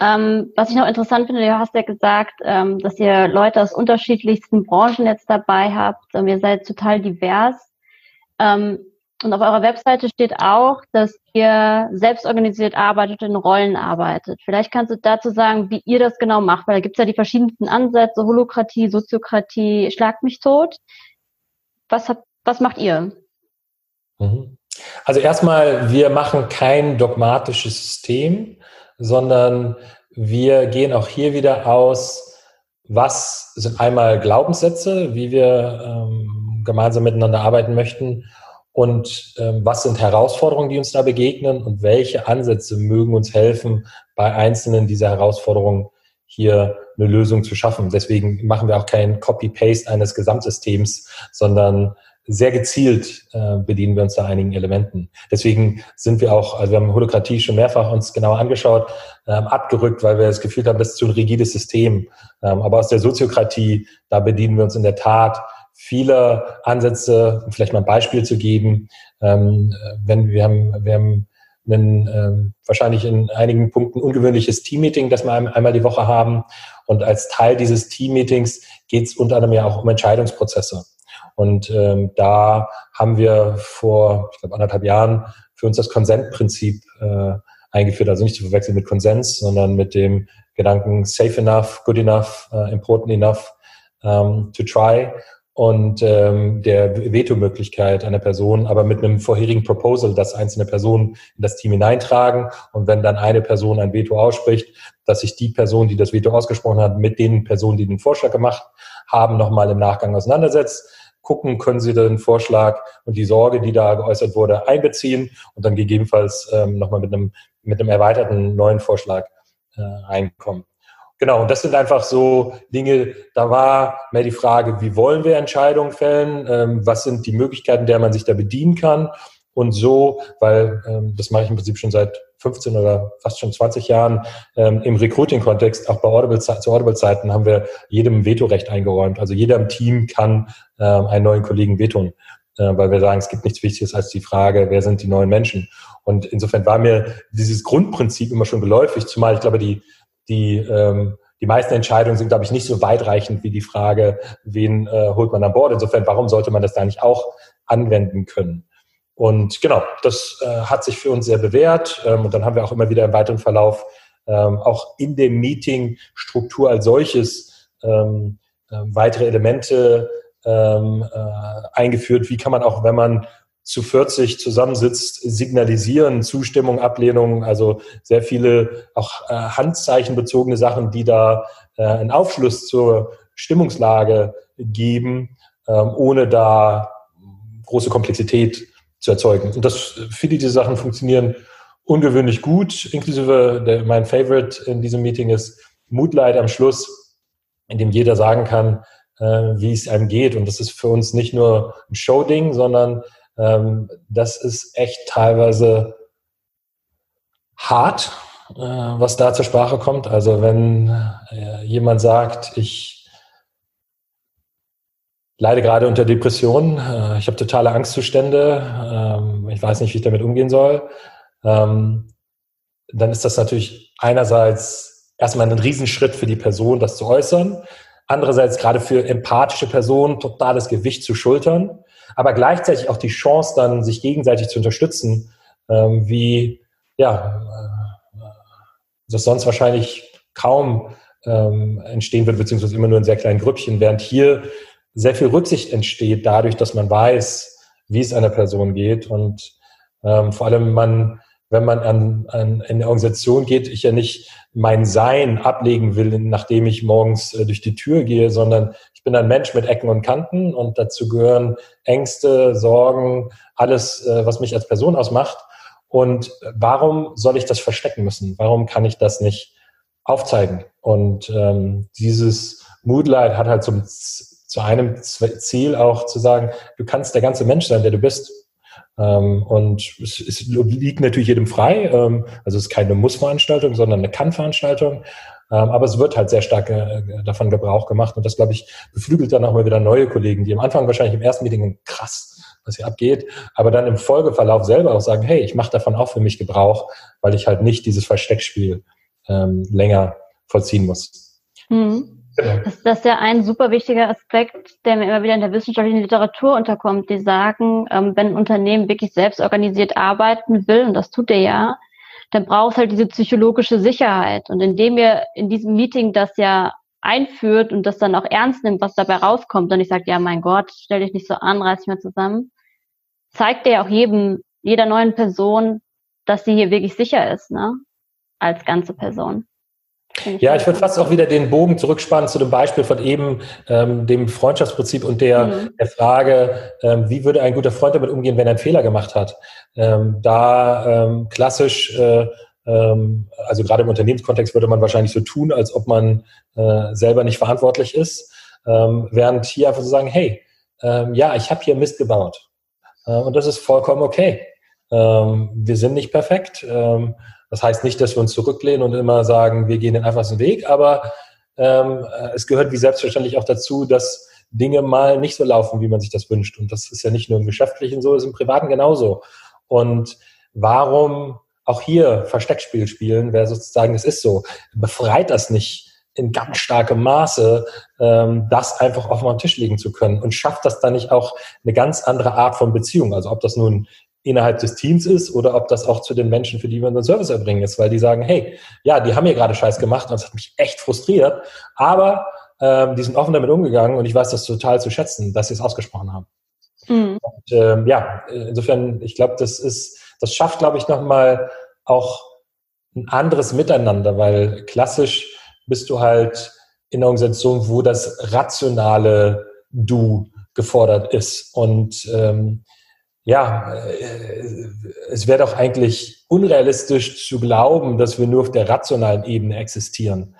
Ähm, was ich noch interessant finde, du hast ja gesagt, ähm, dass ihr Leute aus unterschiedlichsten Branchen jetzt dabei habt. Ähm, ihr seid total divers. Ähm, und auf eurer Webseite steht auch, dass ihr selbst organisiert arbeitet, in Rollen arbeitet. Vielleicht kannst du dazu sagen, wie ihr das genau macht, weil da gibt es ja die verschiedensten Ansätze, Holokratie, Soziokratie, Schlag mich tot. Was, habt, was macht ihr? Mhm. Also erstmal, wir machen kein dogmatisches System, sondern wir gehen auch hier wieder aus, was sind einmal Glaubenssätze, wie wir ähm, gemeinsam miteinander arbeiten möchten und ähm, was sind Herausforderungen, die uns da begegnen und welche Ansätze mögen uns helfen, bei einzelnen dieser Herausforderungen hier eine Lösung zu schaffen. Deswegen machen wir auch kein Copy-Paste eines Gesamtsystems, sondern sehr gezielt äh, bedienen wir uns da einigen Elementen. Deswegen sind wir auch, also wir haben Holokratie schon mehrfach uns genauer angeschaut, ähm, abgerückt, weil wir das Gefühl haben, das ist zu ein rigides System. Ähm, aber aus der Soziokratie, da bedienen wir uns in der Tat viele Ansätze, um vielleicht mal ein Beispiel zu geben. Ähm, wenn wir haben, wir haben ein ähm, wahrscheinlich in einigen Punkten ungewöhnliches Teammeeting, das wir einmal die Woche haben. Und als Teil dieses Teammeetings geht es unter anderem ja auch um Entscheidungsprozesse. Und ähm, da haben wir vor, ich glaube, anderthalb Jahren für uns das Konsentprinzip äh, eingeführt. Also nicht zu verwechseln mit Konsens, sondern mit dem Gedanken safe enough, good enough, uh, important enough um, to try und ähm, der Veto-Möglichkeit einer Person, aber mit einem vorherigen Proposal, dass einzelne Personen in das Team hineintragen und wenn dann eine Person ein Veto ausspricht, dass sich die Person, die das Veto ausgesprochen hat, mit den Personen, die den Vorschlag gemacht haben, nochmal im Nachgang auseinandersetzt gucken, können Sie den Vorschlag und die Sorge, die da geäußert wurde, einbeziehen und dann gegebenenfalls ähm, nochmal mit einem, mit einem erweiterten neuen Vorschlag äh, reinkommen. Genau, und das sind einfach so Dinge, da war mehr die Frage, wie wollen wir Entscheidungen fällen, ähm, was sind die Möglichkeiten, der man sich da bedienen kann und so, weil ähm, das mache ich im Prinzip schon seit 15 oder fast schon 20 Jahren ähm, im Recruiting-Kontext, auch bei Audible, zu Audible-Zeiten haben wir jedem Vetorecht eingeräumt. Also jeder im Team kann ähm, einen neuen Kollegen vetoen, äh, weil wir sagen, es gibt nichts Wichtiges als die Frage, wer sind die neuen Menschen. Und insofern war mir dieses Grundprinzip immer schon geläufig, zumal ich glaube, die, die, ähm, die meisten Entscheidungen sind, glaube ich, nicht so weitreichend wie die Frage, wen äh, holt man an Bord. Insofern, warum sollte man das da nicht auch anwenden können? Und genau, das äh, hat sich für uns sehr bewährt. Ähm, und dann haben wir auch immer wieder im weiteren Verlauf ähm, auch in dem Meeting Struktur als solches ähm, äh, weitere Elemente ähm, äh, eingeführt. Wie kann man auch, wenn man zu 40 zusammensitzt, signalisieren, Zustimmung, Ablehnung, also sehr viele auch äh, handzeichenbezogene Sachen, die da äh, einen Aufschluss zur Stimmungslage geben, ähm, ohne da große Komplexität zu erzeugen. Und das, viele dieser Sachen funktionieren ungewöhnlich gut, inklusive der, mein Favorite in diesem Meeting ist Moodlight am Schluss, in dem jeder sagen kann, äh, wie es einem geht. Und das ist für uns nicht nur ein Show-Ding, sondern ähm, das ist echt teilweise hart, äh, was da zur Sprache kommt. Also wenn äh, jemand sagt, ich leide gerade unter Depressionen. Äh, ich habe totale Angstzustände. Ähm, ich weiß nicht, wie ich damit umgehen soll. Ähm, dann ist das natürlich einerseits erstmal ein Riesenschritt für die Person, das zu äußern. Andererseits gerade für empathische Personen totales Gewicht zu schultern, aber gleichzeitig auch die Chance dann, sich gegenseitig zu unterstützen, ähm, wie, ja, äh, das sonst wahrscheinlich kaum entstehen wird, beziehungsweise immer nur in sehr kleinen Grüppchen, während hier sehr viel Rücksicht entsteht dadurch, dass man weiß, wie es einer Person geht und ähm, vor allem man, wenn man an, an in eine Organisation geht, ich ja nicht mein Sein ablegen will, nachdem ich morgens äh, durch die Tür gehe, sondern ich bin ein Mensch mit Ecken und Kanten und dazu gehören Ängste, Sorgen, alles, äh, was mich als Person ausmacht. Und warum soll ich das verstecken müssen? Warum kann ich das nicht aufzeigen? Und ähm, dieses Moodlight hat halt zum zu einem Ziel auch zu sagen, du kannst der ganze Mensch sein, der du bist. Ähm, und es, es, liegt natürlich jedem frei. Ähm, also es ist keine Muss-Veranstaltung, sondern eine Kann-Veranstaltung. Ähm, aber es wird halt sehr stark äh, davon Gebrauch gemacht. Und das, glaube ich, beflügelt dann auch mal wieder neue Kollegen, die am Anfang wahrscheinlich im ersten Meeting krass, was hier abgeht, aber dann im Folgeverlauf selber auch sagen, hey, ich mache davon auch für mich Gebrauch, weil ich halt nicht dieses Versteckspiel ähm, länger vollziehen muss. Mhm. Genau. Das, das, ist ja ein super wichtiger Aspekt, der mir immer wieder in der wissenschaftlichen Literatur unterkommt. Die sagen, ähm, wenn ein Unternehmen wirklich selbst organisiert arbeiten will, und das tut er ja, dann braucht es halt diese psychologische Sicherheit. Und indem ihr in diesem Meeting das ja einführt und das dann auch ernst nimmt, was dabei rauskommt, und ich sage, ja, mein Gott, stell dich nicht so an, reiß dich mal zusammen, zeigt ja auch jedem, jeder neuen Person, dass sie hier wirklich sicher ist, ne? Als ganze Person. Ja, ich würde fast auch wieder den Bogen zurückspannen zu dem Beispiel von eben, ähm, dem Freundschaftsprinzip und der, mhm. der Frage, ähm, wie würde ein guter Freund damit umgehen, wenn er einen Fehler gemacht hat? Ähm, da ähm, klassisch, äh, ähm, also gerade im Unternehmenskontext würde man wahrscheinlich so tun, als ob man äh, selber nicht verantwortlich ist, ähm, während hier einfach so sagen, hey, ja, ich habe hier Mist gebaut äh, und das ist vollkommen okay. wir sind nicht perfekt. Das heißt nicht, dass wir uns zurücklehnen und immer sagen, wir gehen den einfachsten Weg, aber ähm, es gehört wie selbstverständlich auch dazu, dass Dinge mal nicht so laufen, wie man sich das wünscht. Und das ist ja nicht nur im Geschäftlichen so, ist im Privaten genauso. Und warum auch hier Versteckspiel spielen, wer sozusagen, es ist so, befreit das nicht in ganz starkem Maße, ähm, das einfach auf dem Tisch legen zu können und schafft das dann nicht auch eine ganz andere Art von Beziehung. Also ob das nun innerhalb des Teams ist oder ob das auch zu den Menschen, für die wir unseren Service erbringen, ist, weil die sagen, hey, ja, die haben hier gerade Scheiß gemacht und das hat mich echt frustriert, aber ähm, die sind offen damit umgegangen und ich weiß das total zu schätzen, dass sie es ausgesprochen haben. Mhm. Und, ähm, ja, insofern, ich glaube, das ist, das schafft, glaube ich, nochmal auch ein anderes Miteinander, weil klassisch bist du halt in einer Organisation, wo das rationale Du gefordert ist und ähm, ja, äh, es wäre doch eigentlich unrealistisch zu glauben, dass wir nur auf der rationalen Ebene existieren.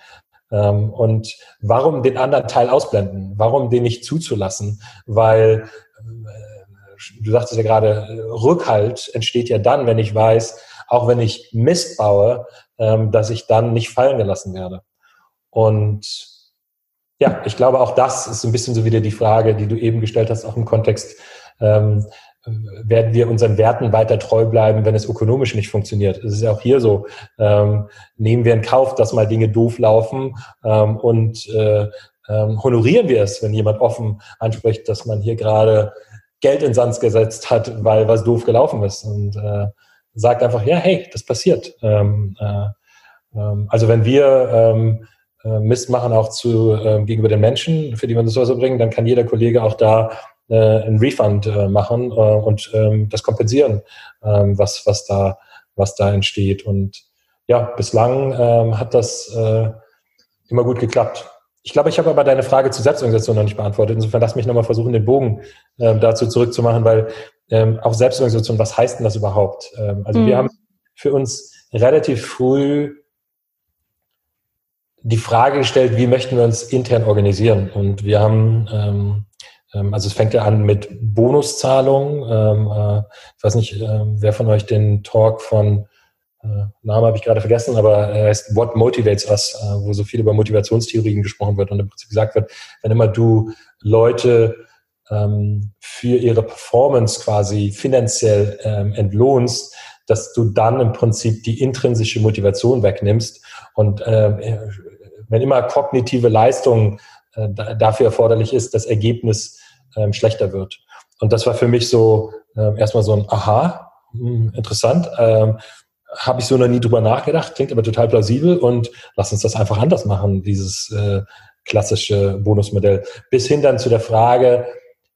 Ähm, und warum den anderen Teil ausblenden? Warum den nicht zuzulassen? Weil, äh, du sagtest ja gerade, Rückhalt entsteht ja dann, wenn ich weiß, auch wenn ich Mist baue, ähm, dass ich dann nicht fallen gelassen werde. Und ja, ich glaube, auch das ist ein bisschen so wieder die Frage, die du eben gestellt hast, auch im Kontext ähm, werden wir unseren Werten weiter treu bleiben, wenn es ökonomisch nicht funktioniert. Es ist ja auch hier so. Ähm, nehmen wir in Kauf, dass mal Dinge doof laufen ähm, und äh, ähm, honorieren wir es, wenn jemand offen anspricht, dass man hier gerade Geld in Sand gesetzt hat, weil was doof gelaufen ist und äh, sagt einfach, ja, hey, das passiert. Ähm, äh, ähm, also wenn wir ähm, äh, Mist machen auch zu äh, gegenüber den Menschen, für die das so bringen, dann kann jeder Kollege auch da äh, einen Refund äh, machen äh, und ähm, das kompensieren, ähm, was, was, da, was da entsteht. Und ja, bislang ähm, hat das äh, immer gut geklappt. Ich glaube, ich habe aber deine Frage zur Selbstorganisation noch nicht beantwortet. Insofern lass mich nochmal versuchen, den Bogen äh, dazu zurückzumachen, weil ähm, auch Selbstorganisation, was heißt denn das überhaupt? Ähm, also mhm. wir haben für uns relativ früh die Frage gestellt, wie möchten wir uns intern organisieren? Und wir haben ähm, also es fängt ja an mit Bonuszahlungen. Ähm, äh, ich weiß nicht, äh, wer von euch den Talk von äh, Name habe ich gerade vergessen, aber er heißt What Motivates Us, wo so viel über Motivationstheorien gesprochen wird und im Prinzip gesagt wird, wenn immer du Leute ähm, für ihre Performance quasi finanziell entlohnst, dass du dann im Prinzip die intrinsische Motivation wegnimmst und wenn immer kognitive Leistung dafür erforderlich ist, das Ergebnis ähm, schlechter wird. Und das war für mich so ähm, erstmal so ein Aha, hm, interessant. Ähm, Habe ich so noch nie drüber nachgedacht, klingt aber total plausibel und lass uns das einfach anders machen, dieses äh, klassische Bonusmodell. Bis hin dann zu der Frage,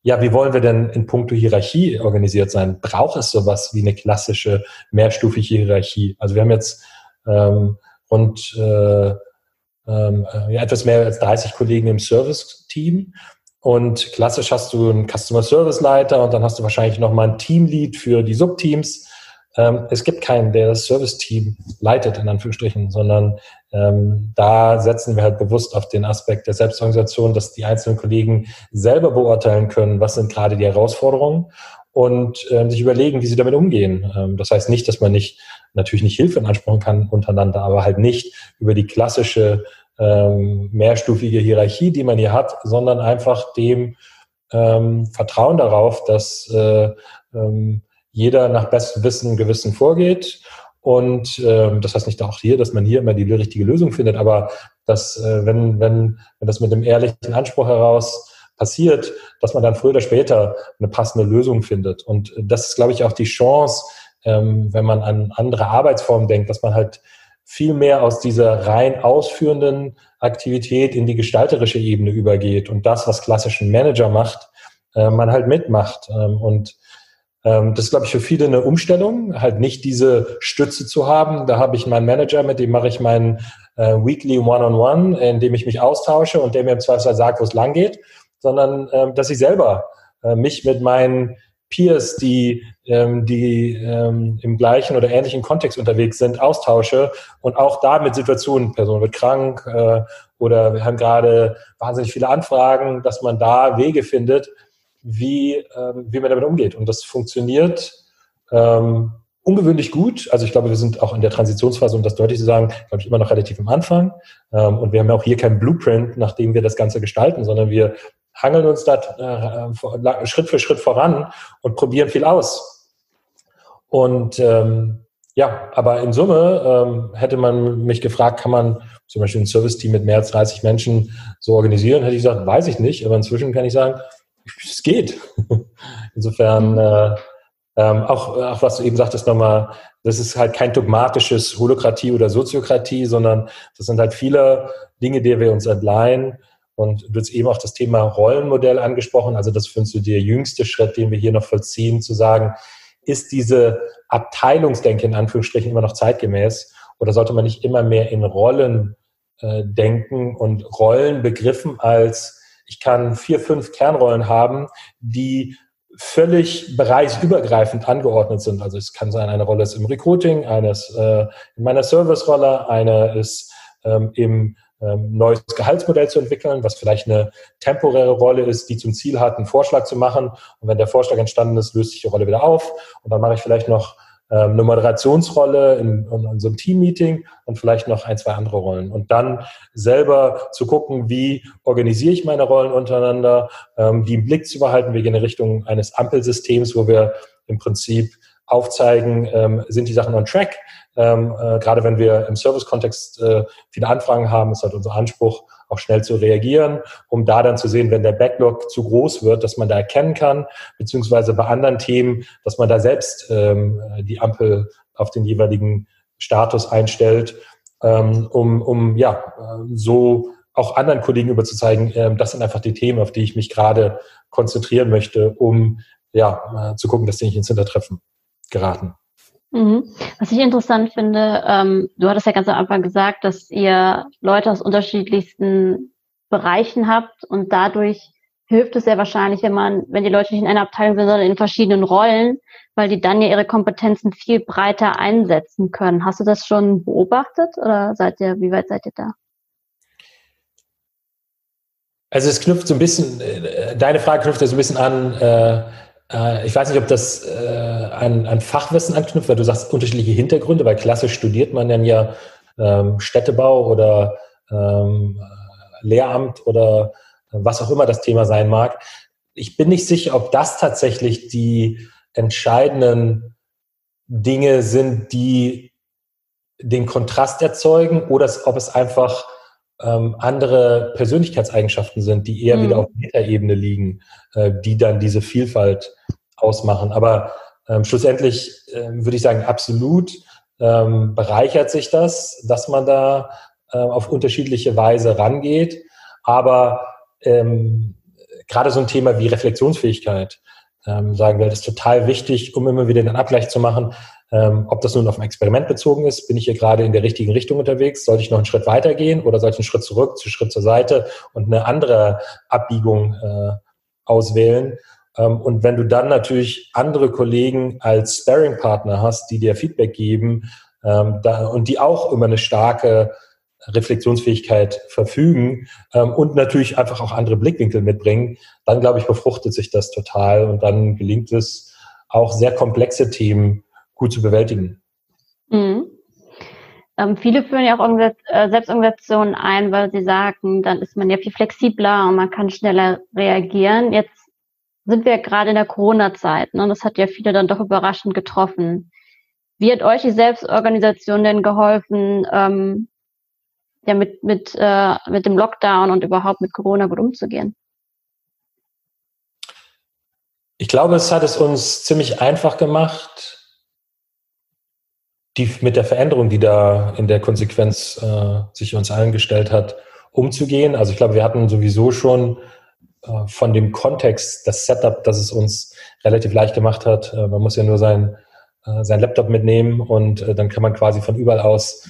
ja, wie wollen wir denn in puncto Hierarchie organisiert sein? Braucht es sowas wie eine klassische mehrstufige Hierarchie? Also wir haben jetzt ähm, rund äh, ähm, ja, etwas mehr als 30 Kollegen im Service-Team und klassisch hast du einen Customer Service Leiter und dann hast du wahrscheinlich nochmal ein Teamlead für die Subteams. Ähm, es gibt keinen, der das Service-Team leitet, in Anführungsstrichen, sondern ähm, da setzen wir halt bewusst auf den Aspekt der Selbstorganisation, dass die einzelnen Kollegen selber beurteilen können, was sind gerade die Herausforderungen und äh, sich überlegen, wie sie damit umgehen. Ähm, das heißt nicht, dass man nicht natürlich nicht Hilfe in Anspruch kann untereinander, aber halt nicht über die klassische ähm, mehrstufige Hierarchie, die man hier hat, sondern einfach dem ähm, Vertrauen darauf, dass äh, ähm, jeder nach bestem Wissen und Gewissen vorgeht. Und ähm, das heißt nicht auch hier, dass man hier immer die richtige Lösung findet, aber dass, äh, wenn, wenn, wenn das mit dem ehrlichen Anspruch heraus passiert, dass man dann früher oder später eine passende Lösung findet. Und das ist, glaube ich, auch die Chance, ähm, wenn man an andere Arbeitsformen denkt, dass man halt viel mehr aus dieser rein ausführenden Aktivität in die gestalterische Ebene übergeht und das, was klassischen Manager macht, äh, man halt mitmacht. Ähm, und ähm, das ist, glaube ich, für viele eine Umstellung, halt nicht diese Stütze zu haben. Da habe ich meinen Manager, mit dem mache ich meinen äh, Weekly One-on-One, -on -One, in dem ich mich austausche und der mir im Zweifelsfall sagt, wo es lang geht, sondern äh, dass ich selber äh, mich mit meinen Peers, die, ähm, die ähm, im gleichen oder ähnlichen Kontext unterwegs sind, austausche und auch da mit Situationen, Person wird krank äh, oder wir haben gerade wahnsinnig viele Anfragen, dass man da Wege findet, wie, ähm, wie man damit umgeht. Und das funktioniert ähm, ungewöhnlich gut. Also ich glaube, wir sind auch in der Transitionsphase, um das deutlich zu sagen, glaube ich, immer noch relativ am Anfang. Ähm, und wir haben ja auch hier keinen Blueprint, nach dem wir das Ganze gestalten, sondern wir hangeln uns da äh, Schritt für Schritt voran und probieren viel aus. Und ähm, ja, aber in Summe ähm, hätte man mich gefragt, kann man zum Beispiel ein Service-Team mit mehr als 30 Menschen so organisieren? Hätte ich gesagt, weiß ich nicht, aber inzwischen kann ich sagen, es geht. Insofern äh, ähm, auch, auch was du eben sagtest nochmal, das ist halt kein dogmatisches Holokratie oder Soziokratie, sondern das sind halt viele Dinge, die wir uns entleihen und du hast eben auch das Thema Rollenmodell angesprochen. Also das findest du der jüngste Schritt, den wir hier noch vollziehen, zu sagen, ist diese Abteilungsdenke in Anführungsstrichen immer noch zeitgemäß oder sollte man nicht immer mehr in Rollen äh, denken und Rollen begriffen als ich kann vier, fünf Kernrollen haben, die völlig bereichsübergreifend angeordnet sind. Also es kann sein, eine Rolle ist im Recruiting, eine ist äh, in meiner Service-Rolle, eine ist ähm, im ähm, neues Gehaltsmodell zu entwickeln, was vielleicht eine temporäre Rolle ist, die zum Ziel hat, einen Vorschlag zu machen. Und wenn der Vorschlag entstanden ist, löst sich die Rolle wieder auf. Und dann mache ich vielleicht noch ähm, eine Moderationsrolle in, in, so einem Team-Meeting und vielleicht noch ein, zwei andere Rollen. Und dann selber zu gucken, wie organisiere ich meine Rollen untereinander, ähm, die im Blick zu behalten. Wir gehen in Richtung eines Ampelsystems, wo wir im Prinzip aufzeigen, ähm, sind die Sachen on track. Ähm, äh, gerade wenn wir im Service-Kontext äh, viele Anfragen haben, ist halt unser Anspruch, auch schnell zu reagieren, um da dann zu sehen, wenn der Backlog zu groß wird, dass man da erkennen kann, beziehungsweise bei anderen Themen, dass man da selbst ähm, die Ampel auf den jeweiligen Status einstellt, ähm, um, um ja so auch anderen Kollegen überzuzeigen, äh, das sind einfach die Themen, auf die ich mich gerade konzentrieren möchte, um ja äh, zu gucken, dass die nicht ins Hintertreffen geraten. Mhm. Was ich interessant finde, ähm, du hattest ja ganz am Anfang gesagt, dass ihr Leute aus unterschiedlichsten Bereichen habt und dadurch hilft es sehr wahrscheinlich, wenn man, wenn die Leute nicht in einer Abteilung sind, sondern in verschiedenen Rollen, weil die dann ja ihre Kompetenzen viel breiter einsetzen können. Hast du das schon beobachtet oder seid ihr, wie weit seid ihr da? Also es knüpft so ein bisschen, äh, deine Frage knüpft ja so ein bisschen an, äh, äh, ich weiß nicht, ob das äh, an, an, Fachwissen anknüpft, weil du sagst unterschiedliche Hintergründe, weil klassisch studiert man dann ja ähm, Städtebau oder ähm, Lehramt oder was auch immer das Thema sein mag. Ich bin nicht sicher, ob das tatsächlich die entscheidenden Dinge sind, die den Kontrast erzeugen oder ob es einfach ähm, andere Persönlichkeitseigenschaften sind, die eher mhm. wieder auf Metaebene liegen, äh, die dann diese Vielfalt ausmachen. Aber ähm, schlussendlich äh, würde ich sagen, absolut ähm, bereichert sich das, dass man da äh, auf unterschiedliche Weise rangeht. Aber ähm, gerade so ein Thema wie Reflexionsfähigkeit, ähm, sagen wir, das ist total wichtig, um immer wieder den Abgleich zu machen. Ähm, ob das nun auf ein Experiment bezogen ist, bin ich hier gerade in der richtigen Richtung unterwegs? Sollte ich noch einen Schritt weitergehen oder sollte ich einen Schritt zurück, einen Schritt zur Seite und eine andere Abbiegung äh, auswählen? Ähm, und wenn du dann natürlich andere Kollegen als Sparing-Partner hast, die dir Feedback geben ähm, da, und die auch immer eine starke Reflexionsfähigkeit verfügen ähm, und natürlich einfach auch andere Blickwinkel mitbringen, dann glaube ich, befruchtet sich das total und dann gelingt es, auch sehr komplexe Themen gut zu bewältigen. Mhm. Ähm, viele führen ja auch äh, Selbstorganisationen ein, weil sie sagen, dann ist man ja viel flexibler und man kann schneller reagieren. Jetzt sind wir gerade in der Corona-Zeit. Ne? Das hat ja viele dann doch überraschend getroffen. Wie hat euch die Selbstorganisation denn geholfen, ähm, ja, mit, mit, äh, mit dem Lockdown und überhaupt mit Corona gut umzugehen? Ich glaube, es hat es uns ziemlich einfach gemacht, die, mit der Veränderung, die da in der Konsequenz äh, sich uns allen gestellt hat, umzugehen. Also ich glaube, wir hatten sowieso schon äh, von dem Kontext, das Setup, das es uns relativ leicht gemacht hat. Äh, man muss ja nur sein, äh, sein Laptop mitnehmen und äh, dann kann man quasi von überall aus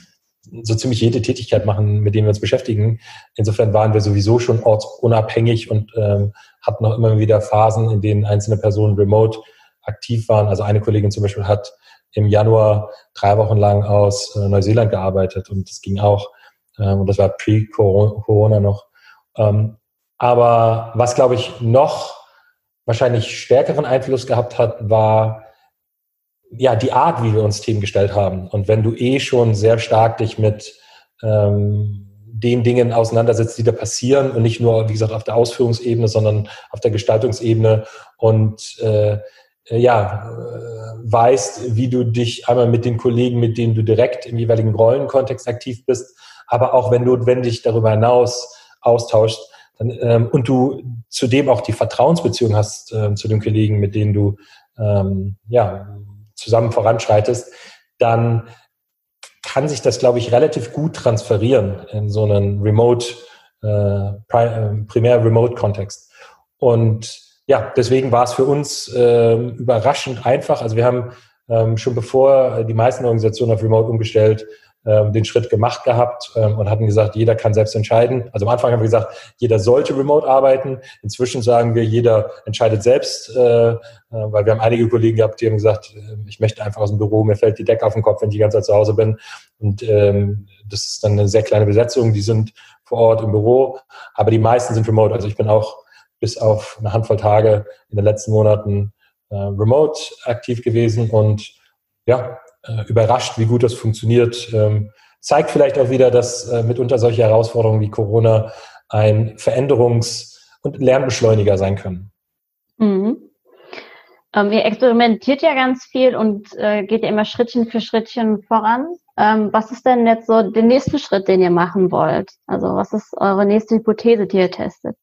so ziemlich jede Tätigkeit machen, mit dem wir uns beschäftigen. Insofern waren wir sowieso schon ortsunabhängig und ähm, hatten auch immer wieder Phasen, in denen einzelne Personen remote aktiv waren. Also eine Kollegin zum Beispiel hat im Januar drei Wochen lang aus äh, Neuseeland gearbeitet und das ging auch. Ähm, und das war pre-Corona noch. Ähm, aber was, glaube ich, noch wahrscheinlich stärkeren Einfluss gehabt hat, war ja die Art, wie wir uns Themen gestellt haben. Und wenn du eh schon sehr stark dich mit ähm, den Dingen auseinandersetzt, die da passieren und nicht nur, wie gesagt, auf der Ausführungsebene, sondern auf der Gestaltungsebene und äh, ja, äh, weißt, wie du dich einmal mit den Kollegen, mit denen du direkt im jeweiligen Rollenkontext aktiv bist, aber auch wenn notwendig darüber hinaus austauschst, dann, ähm, und du zudem auch die Vertrauensbeziehung hast äh, zu den Kollegen, mit denen du ähm, ja, zusammen voranschreitest, dann kann sich das, glaube ich, relativ gut transferieren in so einen Remote, äh, äh, primär Remote-Kontext. Und ja, deswegen war es für uns äh, überraschend einfach. Also wir haben ähm, schon bevor die meisten Organisationen auf Remote umgestellt, ähm, den Schritt gemacht gehabt ähm, und hatten gesagt, jeder kann selbst entscheiden. Also am Anfang haben wir gesagt, jeder sollte remote arbeiten. Inzwischen sagen wir, jeder entscheidet selbst, äh, äh, weil wir haben einige Kollegen gehabt, die haben gesagt, äh, ich möchte einfach aus dem Büro, mir fällt die Decke auf den Kopf, wenn ich die ganze Zeit zu Hause bin. Und ähm, das ist dann eine sehr kleine Besetzung, die sind vor Ort im Büro, aber die meisten sind remote. Also ich bin auch bis auf eine Handvoll Tage in den letzten Monaten äh, remote aktiv gewesen und ja, äh, überrascht, wie gut das funktioniert. Ähm, zeigt vielleicht auch wieder, dass äh, mitunter solche Herausforderungen wie Corona ein Veränderungs- und Lernbeschleuniger sein können. Mhm. Ähm, ihr experimentiert ja ganz viel und äh, geht ja immer Schrittchen für Schrittchen voran. Ähm, was ist denn jetzt so der nächste Schritt, den ihr machen wollt? Also was ist eure nächste Hypothese, die ihr testet?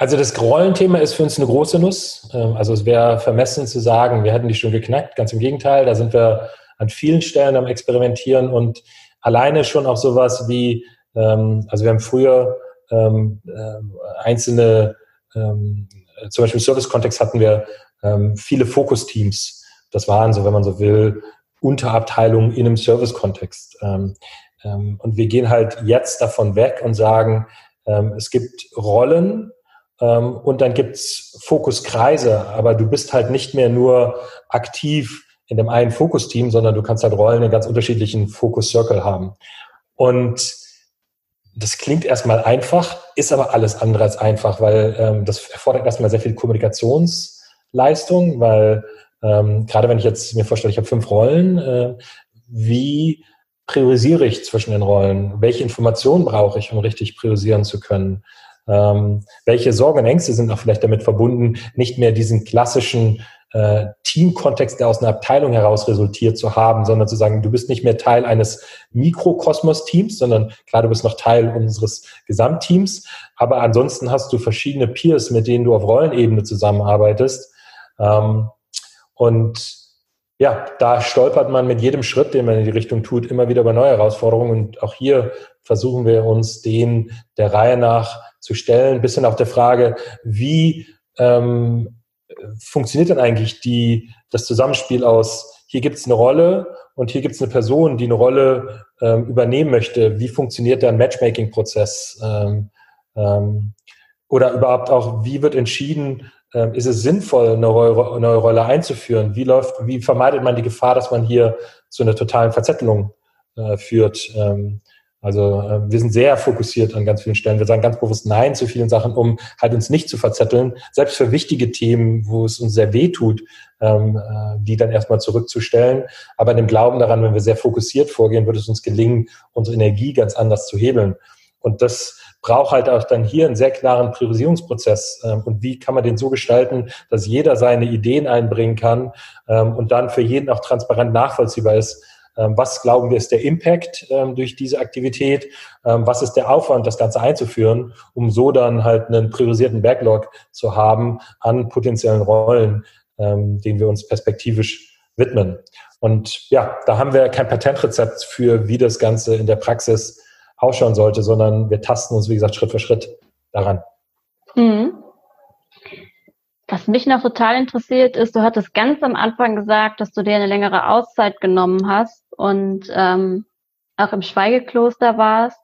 Also das Rollenthema ist für uns eine große Nuss. Ähm, also es wäre vermessen zu sagen, wir hätten die schon geknackt. Ganz im Gegenteil, da sind wir an vielen Stellen am Experimentieren und alleine schon auch sowas wie, ähm, also wir haben früher ähm, äh, einzelne, zum Beispiel im Service-Kontext hatten wir viele Fokus-Teams. Das waren so, wenn man so will, Unterabteilungen in einem Service-Kontext. und wir gehen halt jetzt davon weg und sagen, es gibt Rollen, und dann gibt's Fokuskreise, aber du bist halt nicht mehr nur aktiv in dem einen Fokusteam, sondern du kannst halt Rollen in ganz unterschiedlichen Focus Circle haben. Und das klingt erstmal einfach, ist aber alles andere als einfach, weil ähm, das erfordert erstmal sehr viel Kommunikationsleistung, weil ähm, gerade wenn ich jetzt mir vorstelle, ich habe fünf Rollen, äh, wie priorisiere ich zwischen den Rollen? Welche Informationen brauche ich, um richtig priorisieren zu können? Ähm, welche Sorgen und Ängste sind auch vielleicht damit verbunden, nicht mehr diesen klassischen äh, Teamkontext, der aus einer Abteilung heraus resultiert, zu haben, sondern zu sagen, du bist nicht mehr Teil eines Mikrokosmos-Teams, sondern klar, du bist noch Teil unseres Gesamtteams, aber ansonsten hast du verschiedene Peers, mit denen du auf Rollenebene zusammenarbeitest. Ähm, und ja, da stolpert man mit jedem Schritt, den man in die Richtung tut, immer wieder über neue Herausforderungen. Und auch hier versuchen wir uns den der Reihe nach zu stellen, bis hin auf der Frage, wie ähm, funktioniert denn eigentlich die, das Zusammenspiel aus, hier gibt es eine Rolle und hier gibt es eine Person, die eine Rolle ähm, übernehmen möchte. Wie funktioniert der Matchmaking-Prozess? Ähm, ähm, oder überhaupt auch, wie wird entschieden, ähm, ist es sinnvoll, eine neue, neue Rolle einzuführen? Wie läuft, wie vermeidet man die Gefahr, dass man hier zu einer totalen Verzettelung äh, führt? Ähm, Also äh, wir sind sehr fokussiert an ganz vielen Stellen. Wir sagen ganz bewusst Nein zu vielen Sachen, um halt uns nicht zu verzetteln. Selbst für wichtige Themen, wo es uns sehr weh tut, ähm, äh, die dann erstmal zurückzustellen. Aber in dem Glauben daran, wenn wir sehr fokussiert vorgehen, wird es uns gelingen, unsere Energie ganz anders zu hebeln. Und das braucht halt auch dann hier einen sehr klaren Priorisierungsprozess. Ähm, und wie kann man den so gestalten, dass jeder seine Ideen einbringen kann ähm, und dann für jeden auch transparent nachvollziehbar ist, was glauben wir ist der Impact ähm, durch diese Aktivität? Ähm, was ist der Aufwand, das Ganze einzuführen, um so dann halt einen priorisierten Backlog zu haben an potenziellen Rollen, denen wir uns perspektivisch widmen. Und ja, da haben wir kein Patentrezept für, wie das Ganze in der Praxis ausschauen sollte, sondern wir tasten uns, wie gesagt, Schritt für Schritt daran. Mhm. Was mich noch total interessiert ist, du hattest ganz am Anfang gesagt, dass du dir eine längere Auszeit genommen hast und ähm, auch im Schweigekloster warst.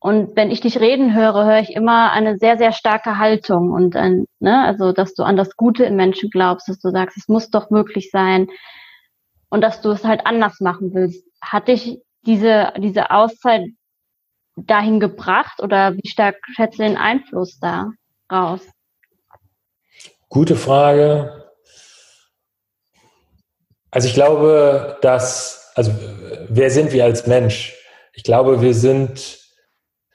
Und wenn ich dich reden höre, höre ich immer eine sehr, sehr starke Haltung und ein, ne, also dass du an das Gute im Menschen glaubst, dass du sagst, es muss doch möglich sein und dass du es halt anders machen willst. Hat dich diese, diese Auszeit dahin gebracht oder wie stark schätzt du den Einfluss da raus? Gute Frage. Also ich glaube, dass, also wer sind wir als Mensch? Ich glaube, wir sind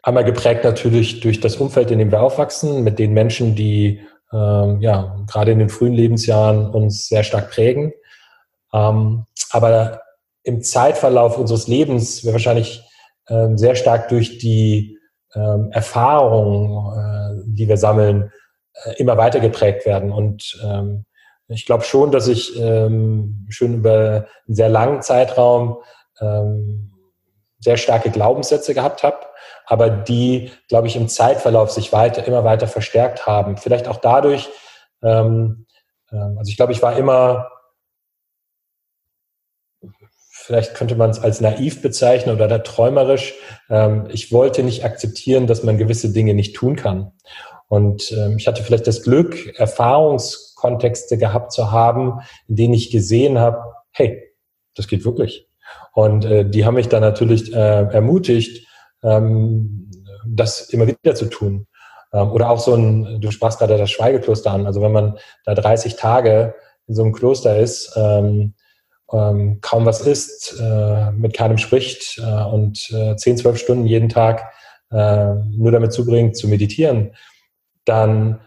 einmal geprägt natürlich durch das Umfeld, in dem wir aufwachsen, mit den Menschen, die ähm, ja gerade in den frühen Lebensjahren uns sehr stark prägen. Ähm, aber im Zeitverlauf unseres Lebens wir wahrscheinlich ähm, sehr stark durch die ähm, Erfahrungen, äh, die wir sammeln, äh, immer weiter geprägt werden. Und ähm, ich glaube schon, dass ich ähm, schon über einen sehr langen Zeitraum ähm, sehr starke Glaubenssätze gehabt habe, aber die, glaube ich, im Zeitverlauf sich weiter, immer weiter verstärkt haben. Vielleicht auch dadurch, ähm, ähm, also ich glaube, ich war immer, vielleicht könnte man es als naiv bezeichnen oder da träumerisch. Ähm, ich wollte nicht akzeptieren, dass man gewisse Dinge nicht tun kann. Und ähm, ich hatte vielleicht das Glück, Erfahrungskontexte gehabt zu haben, in denen ich gesehen habe, hey, das geht wirklich. Und äh, die haben mich dann natürlich äh, ermutigt, ähm, das immer wieder zu tun. Ähm, oder auch so ein, du sprachst gerade das Schweigekloster an. Also wenn man da 30 Tage in so einem Kloster ist, ähm, ähm, kaum was isst, äh, mit keinem spricht äh, und äh, 10, 12 Stunden jeden Tag äh, nur damit zubringt, zu meditieren, dann,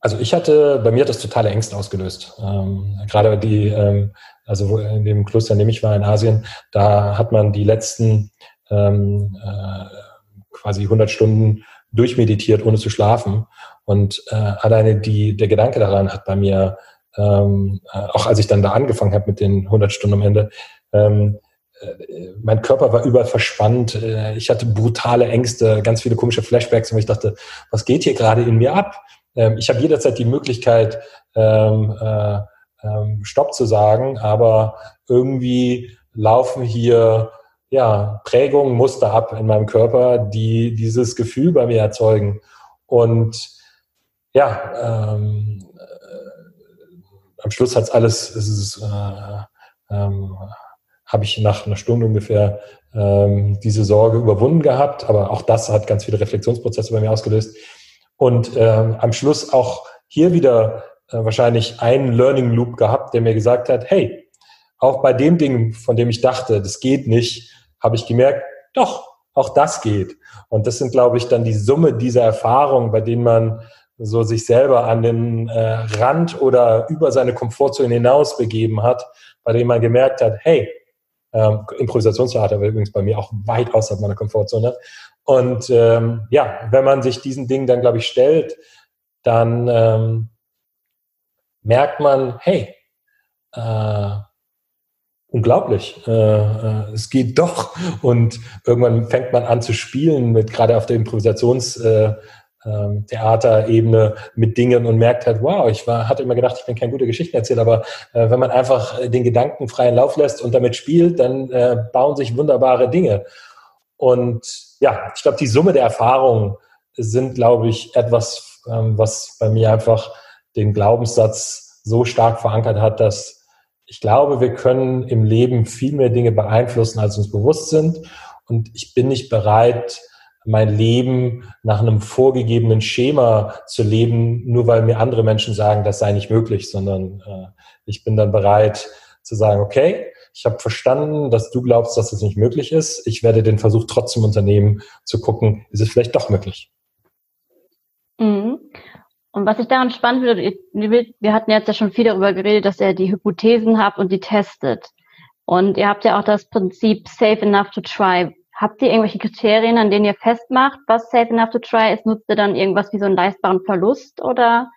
also ich hatte, bei mir hat das totale Ängste ausgelöst. Ähm, gerade die, ähm, also in dem Kloster, in dem ich war in Asien, da hat man die letzten ähm, äh, quasi 100 Stunden durchmeditiert, ohne zu schlafen. Und äh, alleine die, der Gedanke daran hat bei mir, ähm, äh, auch als ich dann da angefangen habe mit den 100 Stunden am Ende, ähm, äh, mein Körper war überall verspannt. Äh, ich hatte brutale Ängste, ganz viele komische Flashbacks und ich dachte, was geht hier gerade in mir ab? Ähm, ich habe jederzeit die Möglichkeit, ähm, äh, ähm, Stopp zu sagen, aber irgendwie laufen hier ja, Prägungen, Muster ab in meinem Körper, die dieses Gefühl bei mir erzeugen. Und ja, ähm, äh, am Schluss hat's alles, es äh, ähm, habe ich nach einer Stunde ungefähr ähm, diese Sorge überwunden gehabt. Aber auch das hat ganz viele Reflexionsprozesse bei mir ausgelöst. Und ähm, am Schluss auch hier wieder äh, wahrscheinlich einen Learning Loop gehabt, der mir gesagt hat, hey, auch bei dem Ding, von dem ich dachte, das geht nicht, habe ich gemerkt, doch, auch das geht. Und das sind, glaube ich, dann die Summe dieser Erfahrungen, bei denen man so sich selber an den äh, Rand oder über seine Komfortzone hinaus begeben hat, bei denen man gemerkt hat, hey, ähm, Improvisationstheater war übrigens bei mir auch weit außerhalb meiner Komfortzone. Und ähm, ja, wenn man sich diesen Dingen dann, glaube ich, stellt, dann ähm, merkt man, hey, äh, unglaublich, äh, äh, es geht doch. Und irgendwann fängt man an zu spielen mit gerade auf der Improvisations- äh, ähm, Theaterebene mit Dingen und merkt halt, wow, ich war, hatte immer gedacht, ich bin kein guter Geschichtenerzähler, aber äh, wenn man einfach den Gedanken freien Lauf lässt und damit spielt, dann äh, bauen sich wunderbare Dinge. Und ja, ich glaube, die Summe der Erfahrungen sind, glaube ich, etwas, ähm, was bei mir einfach den Glaubenssatz so stark verankert hat, dass ich glaube, wir können im Leben viel mehr Dinge beeinflussen, als uns bewusst sind. und ich bin nicht bereit, mein Leben nach einem vorgegebenen Schema zu leben, nur weil mir andere Menschen sagen, das sei nicht möglich, sondern äh, ich bin dann bereit zu sagen, okay, ich habe verstanden, dass du glaubst, dass das nicht möglich ist. Ich werde den Versuch trotzdem unternehmen, zu gucken, ist es vielleicht doch möglich. Mhm. Und was ich daran spannend finde, wir hatten jetzt ja schon viel darüber geredet, dass ihr die Hypothesen habt und die testet. Und ihr habt ja auch das Prinzip safe enough to try. Habt ihr irgendwelche Kriterien, an denen ihr festmacht, was safe enough to try ist? Nutzt ihr dann irgendwas wie so einen leistbaren Verlust oder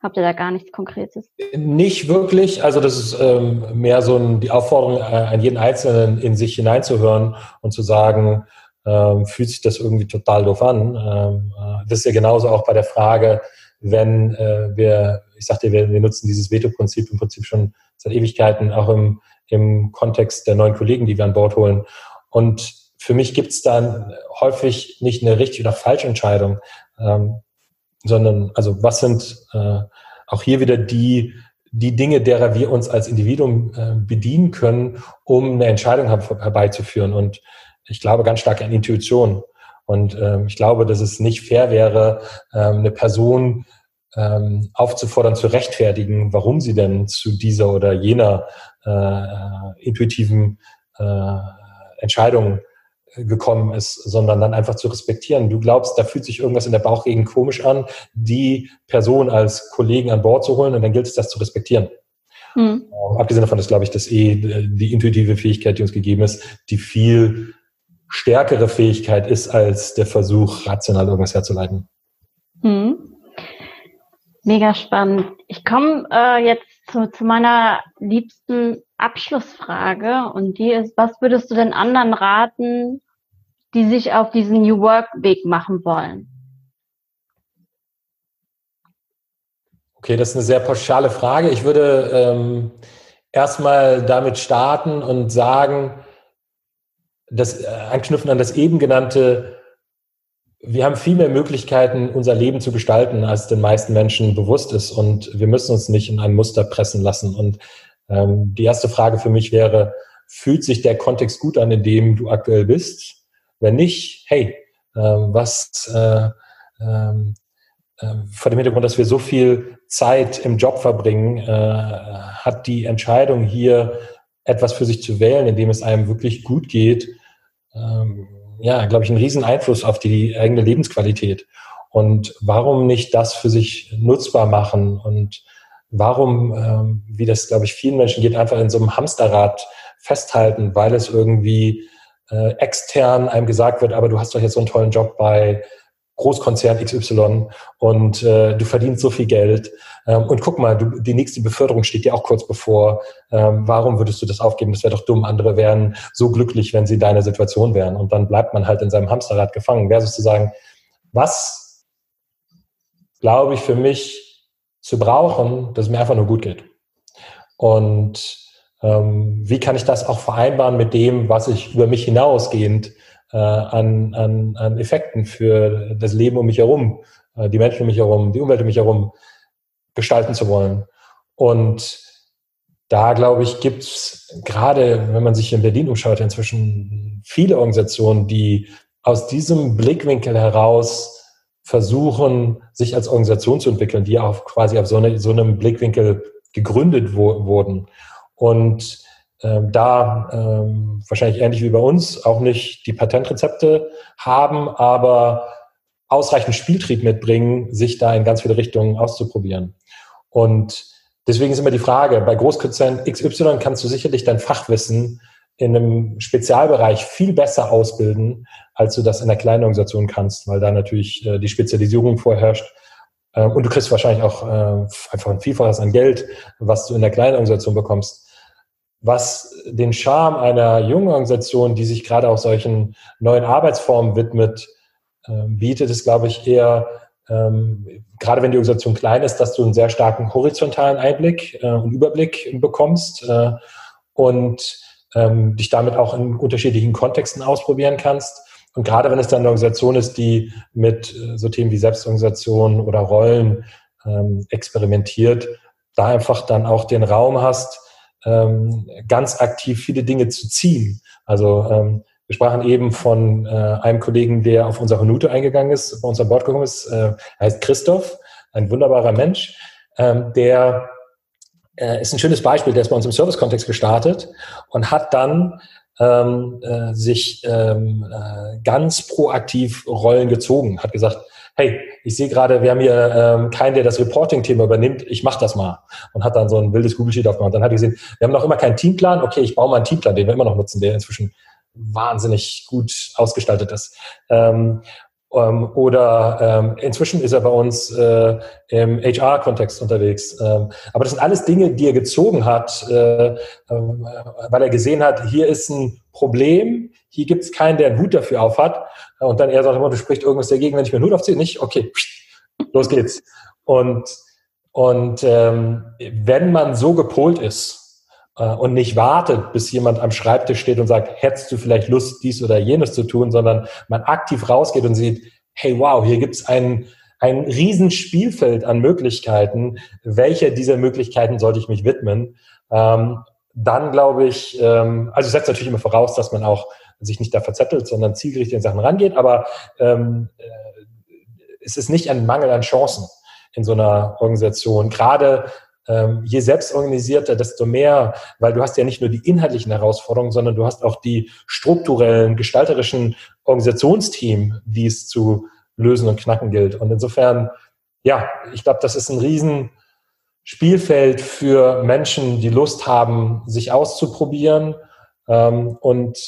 habt ihr da gar nichts Konkretes? Nicht wirklich. Also das ist ähm, mehr so ein, die Aufforderung äh, an jeden Einzelnen, in sich hineinzuhören und zu sagen, ähm, fühlt sich das irgendwie total doof an. Ähm, äh, das ist ja genauso auch bei der Frage, wenn äh, wir, ich sagte, wir, wir nutzen dieses Veto-Prinzip im Prinzip schon seit Ewigkeiten, auch im, im Kontext der neuen Kollegen, die wir an Bord holen. Und für mich gibt es dann häufig nicht eine richtige oder falsche Entscheidung, ähm, sondern also was sind äh, auch hier wieder die die Dinge, derer wir uns als Individuum äh, bedienen können, um eine Entscheidung herbeizuführen. Und ich glaube ganz stark an Intuition. Und ähm, ich glaube, dass es nicht fair wäre, ähm, eine Person ähm, aufzufordern, zu rechtfertigen, warum sie denn zu dieser oder jener äh, intuitiven äh, Entscheidung gekommen ist, sondern dann einfach zu respektieren. Du glaubst, da fühlt sich irgendwas in der Bauchgegend komisch an, die Person als Kollegen an Bord zu holen und dann gilt es, das zu respektieren. Mhm. Abgesehen davon ist, glaube ich, das eh die intuitive Fähigkeit, die uns gegeben ist, die viel stärkere Fähigkeit ist als der Versuch, rational irgendwas herzuleiten. Mhm. Mega spannend. Ich komme äh, jetzt zu, zu meiner liebsten Abschlussfrage und die ist, was würdest du denn anderen raten, die sich auf diesen New Work Weg machen wollen? Okay, das ist eine sehr pauschale Frage. Ich würde ähm, erstmal damit starten und sagen, das äh, anknüpfen an das eben genannte, wir haben viel mehr Möglichkeiten, unser Leben zu gestalten, als den meisten Menschen bewusst ist. Und wir müssen uns nicht in ein Muster pressen lassen. Und ähm, die erste Frage für mich wäre, fühlt sich der Kontext gut an, in dem du aktuell bist? Wenn nicht, hey, ähm, was äh, äh, vor dem Hintergrund, dass wir so viel Zeit im Job verbringen, äh, hat die Entscheidung hier etwas für sich zu wählen, in dem es einem wirklich gut geht, ähm, ja, glaube ich, einen riesen Einfluss auf die eigene Lebensqualität. Und warum nicht das für sich nutzbar machen und warum, ähm, wie das, glaube ich, vielen Menschen geht, einfach in so einem Hamsterrad festhalten, weil es irgendwie äh, extern einem gesagt wird, aber du hast doch jetzt so einen tollen Job bei Großkonzern XY und äh, du verdienst so viel Geld. Ähm, und guck mal, du, die nächste Beförderung steht dir auch kurz bevor. Ähm, warum würdest du das aufgeben? Das wäre doch dumm. Andere wären so glücklich, wenn sie deine Situation wären. Und dann bleibt man halt in seinem Hamsterrad gefangen. Versus zu sagen, was glaube ich für mich zu brauchen, dass es mir einfach nur gut geht. Und wie kann ich das auch vereinbaren mit dem, was ich über mich hinausgehend äh, an, an, an Effekten für das Leben um mich herum, äh, die Menschen um mich herum, die Umwelt um mich herum gestalten zu wollen. Und da, glaube ich, gibt es gerade, wenn man sich in Berlin umschaut, inzwischen viele Organisationen, die aus diesem Blickwinkel heraus versuchen, sich als Organisation zu entwickeln, die auch quasi auf so, eine, so einem Blickwinkel gegründet wo, wurden. Und ähm, da ähm, wahrscheinlich ähnlich wie bei uns auch nicht die Patentrezepte haben, aber ausreichend Spieltrieb mitbringen, sich da in ganz viele Richtungen auszuprobieren. Und deswegen ist immer die Frage, bei Großkonzern XY kannst du sicherlich dein Fachwissen in einem Spezialbereich viel besser ausbilden, als du das in einer kleinen Organisation kannst, weil da natürlich äh, die Spezialisierung vorherrscht. Äh, und du kriegst wahrscheinlich auch äh, einfach ein Vielfaches an Geld, was du in der kleinen Organisation bekommst was den Charme einer jungen Organisation, die sich gerade auch solchen neuen Arbeitsformen widmet, äh, bietet, ist, glaube ich, eher, ähm, gerade wenn die Organisation klein ist, dass du einen sehr starken horizontalen Einblick äh, und Überblick bekommst äh, und ähm, dich damit auch in unterschiedlichen Kontexten ausprobieren kannst. Und gerade wenn es dann eine Organisation ist, die mit äh, so Themen wie Selbstorganisation oder Rollen ähm, experimentiert, da einfach dann auch den Raum hast, ähm, ganz aktiv viele Dinge zu ziehen. Also ähm, Wir sprachen eben von äh, einem Kollegen, der auf unser Honute eingegangen ist, bei uns an Bord gekommen ist, äh, heißt Christoph, ein wunderbarer Mensch, ähm, der äh, ist ein schönes Beispiel, der ist bei uns im Service-Kontext gestartet und hat dann ähm, äh, sich ähm, äh, ganz proaktiv Rollen gezogen, hat gesagt, hey, ich sehe gerade, wir haben hier ähm, keinen, der das Reporting-Thema übernimmt, ich mache das mal. Und hat dann so ein wildes Google-Sheet aufgemacht. Dann hat er gesehen, wir haben noch immer keinen Teamplan, okay, ich baue mal einen Teamplan, den wir immer noch nutzen, der inzwischen wahnsinnig gut ausgestaltet ist. Ähm, ähm, oder ähm, inzwischen ist er bei uns äh, im HR-Kontext unterwegs. Ähm, aber das sind alles Dinge, die er gezogen hat, äh, äh, weil er gesehen hat, hier ist ein Problem, hier gibt es keinen, der einen Hut dafür aufhat. Und dann er sagt immer, du sprichst irgendwas dagegen, wenn ich mir einen Hut aufziehe. Nicht? Okay, los geht's. Und, und ähm, wenn man so gepolt ist äh, und nicht wartet, bis jemand am Schreibtisch steht und sagt, hättest du vielleicht Lust, dies oder jenes zu tun, sondern man aktiv rausgeht und sieht, hey, wow, hier gibt's ein, ein Riesenspielfeld an Möglichkeiten. Welche dieser Möglichkeiten sollte ich mich widmen? Ähm, dann glaube ich, ähm, also setzt natürlich immer voraus, dass man auch sich nicht da verzettelt, sondern zielgerichtet in Sachen rangeht, aber ähm, äh, es ist nicht ein Mangel an Chancen in so einer Organisation. Gerade ähm, je selbstorganisierter, desto mehr, weil du hast ja nicht nur die inhaltlichen Herausforderungen, sondern du hast auch die strukturellen, gestalterischen Organisationsteam, die es zu lösen und knacken gilt. Und insofern, ja, ich glaube, das ist ein riesen Spielfeld für Menschen, die Lust haben, sich auszuprobieren ähm, und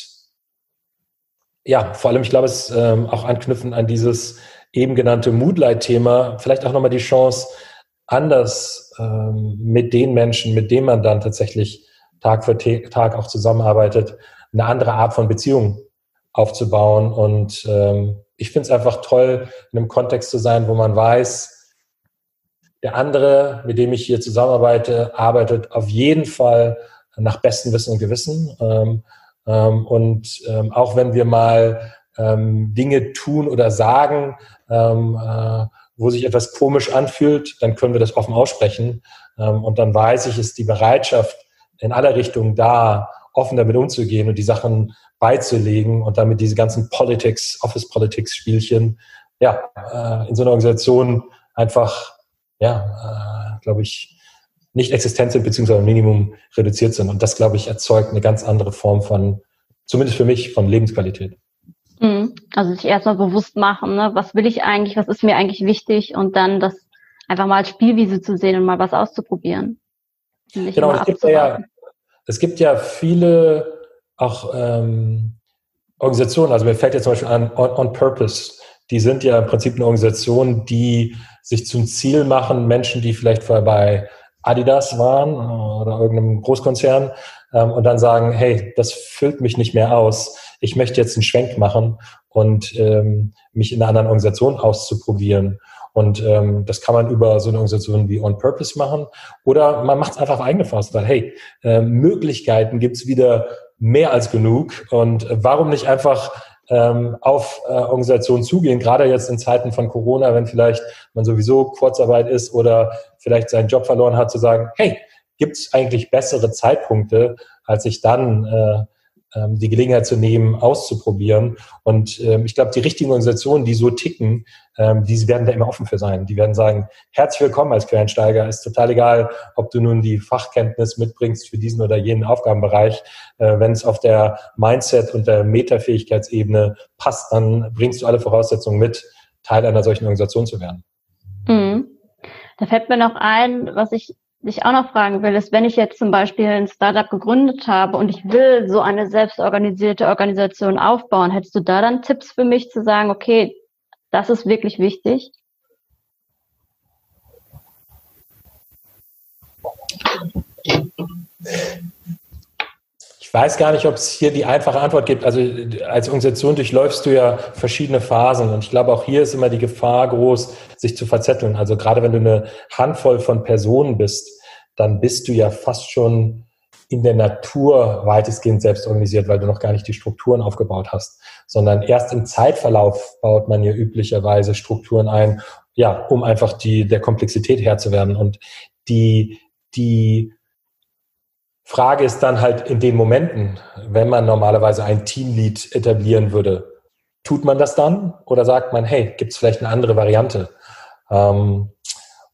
ja, vor allem, ich glaube, es ähm, auch anknüpfen an dieses eben genannte Moodlight-Thema, vielleicht auch nochmal die Chance, anders ähm, mit den Menschen, mit denen man dann tatsächlich Tag für Tag auch zusammenarbeitet, eine andere Art von Beziehung aufzubauen. Und ähm, ich finde es einfach toll, in einem Kontext zu sein, wo man weiß, der andere, mit dem ich hier zusammenarbeite, arbeitet auf jeden Fall nach bestem Wissen und Gewissen. Ähm, und ähm, auch wenn wir mal ähm, Dinge tun oder sagen, ähm, äh, wo sich etwas komisch anfühlt, dann können wir das offen aussprechen. Ähm, und dann weiß ich, ist die Bereitschaft in aller Richtungen da, offen damit umzugehen und die Sachen beizulegen und damit diese ganzen Politics, Office Politics Spielchen, ja, äh, in so einer Organisation einfach, ja, äh, glaube ich, nicht existent sind, beziehungsweise Minimum reduziert sind. Und das, glaube ich, erzeugt eine ganz andere Form von, zumindest für mich, von Lebensqualität. Mhm. Also sich erstmal bewusst machen, ne? was will ich eigentlich, was ist mir eigentlich wichtig und dann das einfach mal als Spielwiese zu sehen und mal was auszuprobieren. Genau, es gibt, ja, es gibt ja viele auch ähm, Organisationen, also mir fällt jetzt zum Beispiel an On, On Purpose, die sind ja im Prinzip eine Organisation, die sich zum Ziel machen, Menschen, die vielleicht vorher bei Adidas waren äh, oder irgendeinem Großkonzern ähm, und dann sagen, hey, das füllt mich nicht mehr aus. Ich möchte jetzt einen Schwenk machen und ähm, mich in einer anderen Organisation auszuprobieren. Und ähm, das kann man über so eine Organisation wie On Purpose machen oder man macht es einfach auf eigene Faust, weil hey, äh, Möglichkeiten gibt's wieder mehr als genug und äh, warum nicht einfach ähm, auf äh, Organisationen zugehen, gerade jetzt in Zeiten von Corona, wenn vielleicht man sowieso Kurzarbeit ist oder vielleicht seinen Job verloren hat, zu sagen, hey, gibt es eigentlich bessere Zeitpunkte, als sich dann äh, die Gelegenheit zu nehmen, auszuprobieren. Und ähm, ich glaube, die richtigen Organisationen, die so ticken, ähm, die werden da immer offen für sein. Die werden sagen, herzlich willkommen als Quereinsteiger. Ist total egal, ob du nun die Fachkenntnis mitbringst für diesen oder jenen Aufgabenbereich. Äh, Wenn es auf der Mindset- und der Metafähigkeitsebene passt, dann bringst du alle Voraussetzungen mit, Teil einer solchen Organisation zu werden. Mhm. Da fällt mir noch ein, was ich dich auch noch fragen will, ist, wenn ich jetzt zum Beispiel ein Startup gegründet habe und ich will so eine selbstorganisierte Organisation aufbauen, hättest du da dann Tipps für mich zu sagen, okay, das ist wirklich wichtig? Ich weiß gar nicht, ob es hier die einfache Antwort gibt. Also als Organisation durchläufst du ja verschiedene Phasen und ich glaube, auch hier ist immer die Gefahr groß, sich zu verzetteln. Also gerade wenn du eine Handvoll von Personen bist, dann bist du ja fast schon in der Natur weitestgehend selbst organisiert, weil du noch gar nicht die Strukturen aufgebaut hast, sondern erst im Zeitverlauf baut man ja üblicherweise Strukturen ein, ja, um einfach die, der Komplexität Herr zu werden. Und die, die Frage ist dann halt in den Momenten, wenn man normalerweise ein Teamlead etablieren würde, tut man das dann oder sagt man, hey, gibt es vielleicht eine andere Variante? Ähm,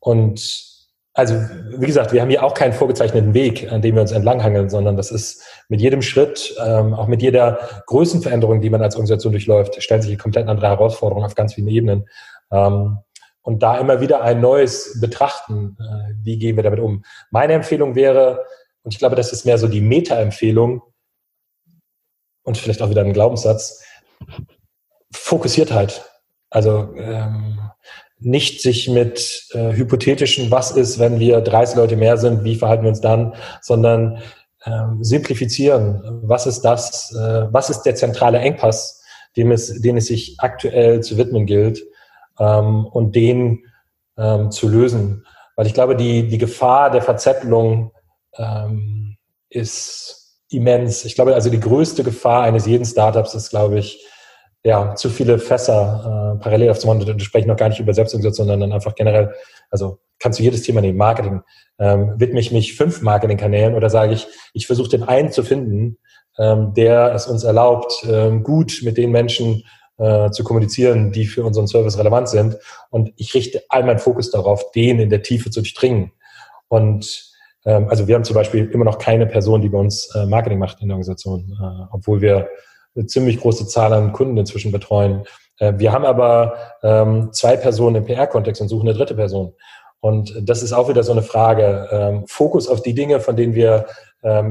und also, wie gesagt, wir haben hier auch keinen vorgezeichneten Weg, an dem wir uns entlanghangeln, sondern das ist mit jedem Schritt, ähm, auch mit jeder Größenveränderung, die man als Organisation durchläuft, stellen sich komplett andere Herausforderungen auf ganz vielen Ebenen. Ähm, und da immer wieder ein neues Betrachten, äh, wie gehen wir damit um. Meine Empfehlung wäre, und ich glaube, das ist mehr so die Meta-Empfehlung und vielleicht auch wieder ein Glaubenssatz, Fokussiertheit. Also ähm, nicht sich mit äh, hypothetischen, was ist, wenn wir 30 Leute mehr sind, wie verhalten wir uns dann, sondern ähm, simplifizieren. Was ist das? Äh, was ist der zentrale Engpass, dem es, den es sich aktuell zu widmen gilt ähm, und den ähm, zu lösen? Weil ich glaube, die, die Gefahr der Verzettelung ähm, ist immens. Ich glaube, also die größte Gefahr eines jeden Startups ist, glaube ich, ja, zu viele Fässer äh, parallel aufzumachen. Da spreche noch gar nicht über Selbstorganisation, sondern einfach generell, also kannst du jedes Thema nehmen, Marketing. Ähm, widme ich mich fünf Marketingkanälen oder sage ich, ich versuche den einen zu finden, ähm, der es uns erlaubt, ähm, gut mit den Menschen äh, zu kommunizieren, die für unseren Service relevant sind. Und ich richte all meinen Fokus darauf, den in der Tiefe zu durchdringen. Und ähm, also wir haben zum Beispiel immer noch keine Person, die bei uns äh, Marketing macht in der Organisation, äh, obwohl wir eine ziemlich große Zahl an Kunden inzwischen betreuen. Äh, wir haben aber ähm, zwei Personen im PR-Kontext und suchen eine dritte Person. Und das ist auch wieder so eine Frage. Ähm, Fokus auf die Dinge, von denen wir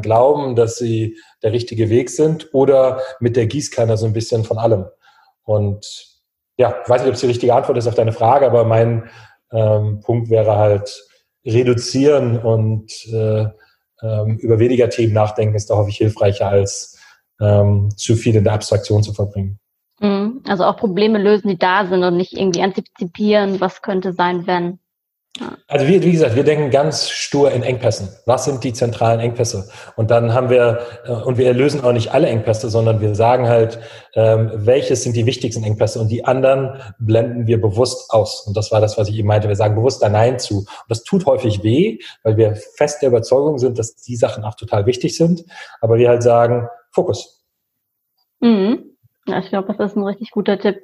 glauben, dass sie der richtige Weg sind oder mit der Gießkanne so ein bisschen von allem. Und ja, ich weiß nicht, ob es die richtige Antwort ist auf deine Frage, aber mein Punkt wäre halt reduzieren und äh, ähm, über weniger Themen nachdenken ist da ich hilfreicher als ähm, zu viel in der Abstraktion zu verbringen. Mhm. Also auch Probleme lösen, die da sind und nicht irgendwie antizipieren, was könnte sein, wenn. Also wie, wie, gesagt, wir denken ganz stur in Engpässen. Was sind die zentralen Engpässe? Und dann haben wir, äh, und wir lösen auch nicht alle Engpässe, sondern wir sagen halt, ähm, welches sind die wichtigsten Engpässe und die anderen blenden wir bewusst aus. Und das war das, was ich eben meinte. Wir sagen bewusst da Nein zu. Und das tut häufig weh, weil wir fest der Überzeugung sind, dass die Sachen auch total wichtig sind. Aber wir halt sagen, Fokus. Mhm. Ja, ich glaube, das ist ein richtig guter Tipp.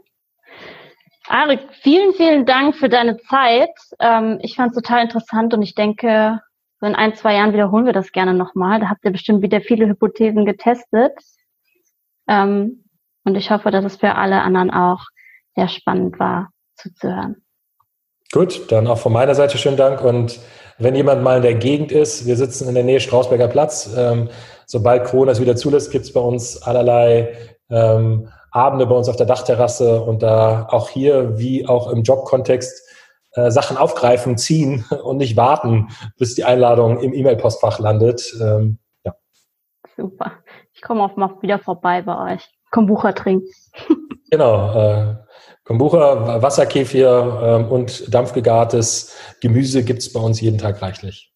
Arik, vielen, vielen Dank für deine Zeit. Ähm, ich fand es total interessant und ich denke, so in ein, zwei Jahren wiederholen wir das gerne nochmal. Da habt ihr bestimmt wieder viele Hypothesen getestet. Ähm, und ich hoffe, dass es für alle anderen auch sehr spannend war zuzuhören. Gut, dann auch von meiner Seite schönen Dank. Und wenn jemand mal in der Gegend ist, wir sitzen in der Nähe Strausberger Platz. Ähm, sobald Corona es wieder zulässt, gibt es bei uns allerlei ähm, Abende bei uns auf der Dachterrasse und da auch hier wie auch im Jobkontext äh, Sachen aufgreifen, ziehen und nicht warten, bis die Einladung im E-Mail-Postfach landet. Ähm, ja. Super. Ich komme auch mal wieder vorbei bei euch. Kombucha trinken. genau. Äh, Kombucha, Wasserkefir ähm, und dampfgegartes Gemüse gibt es bei uns jeden Tag reichlich.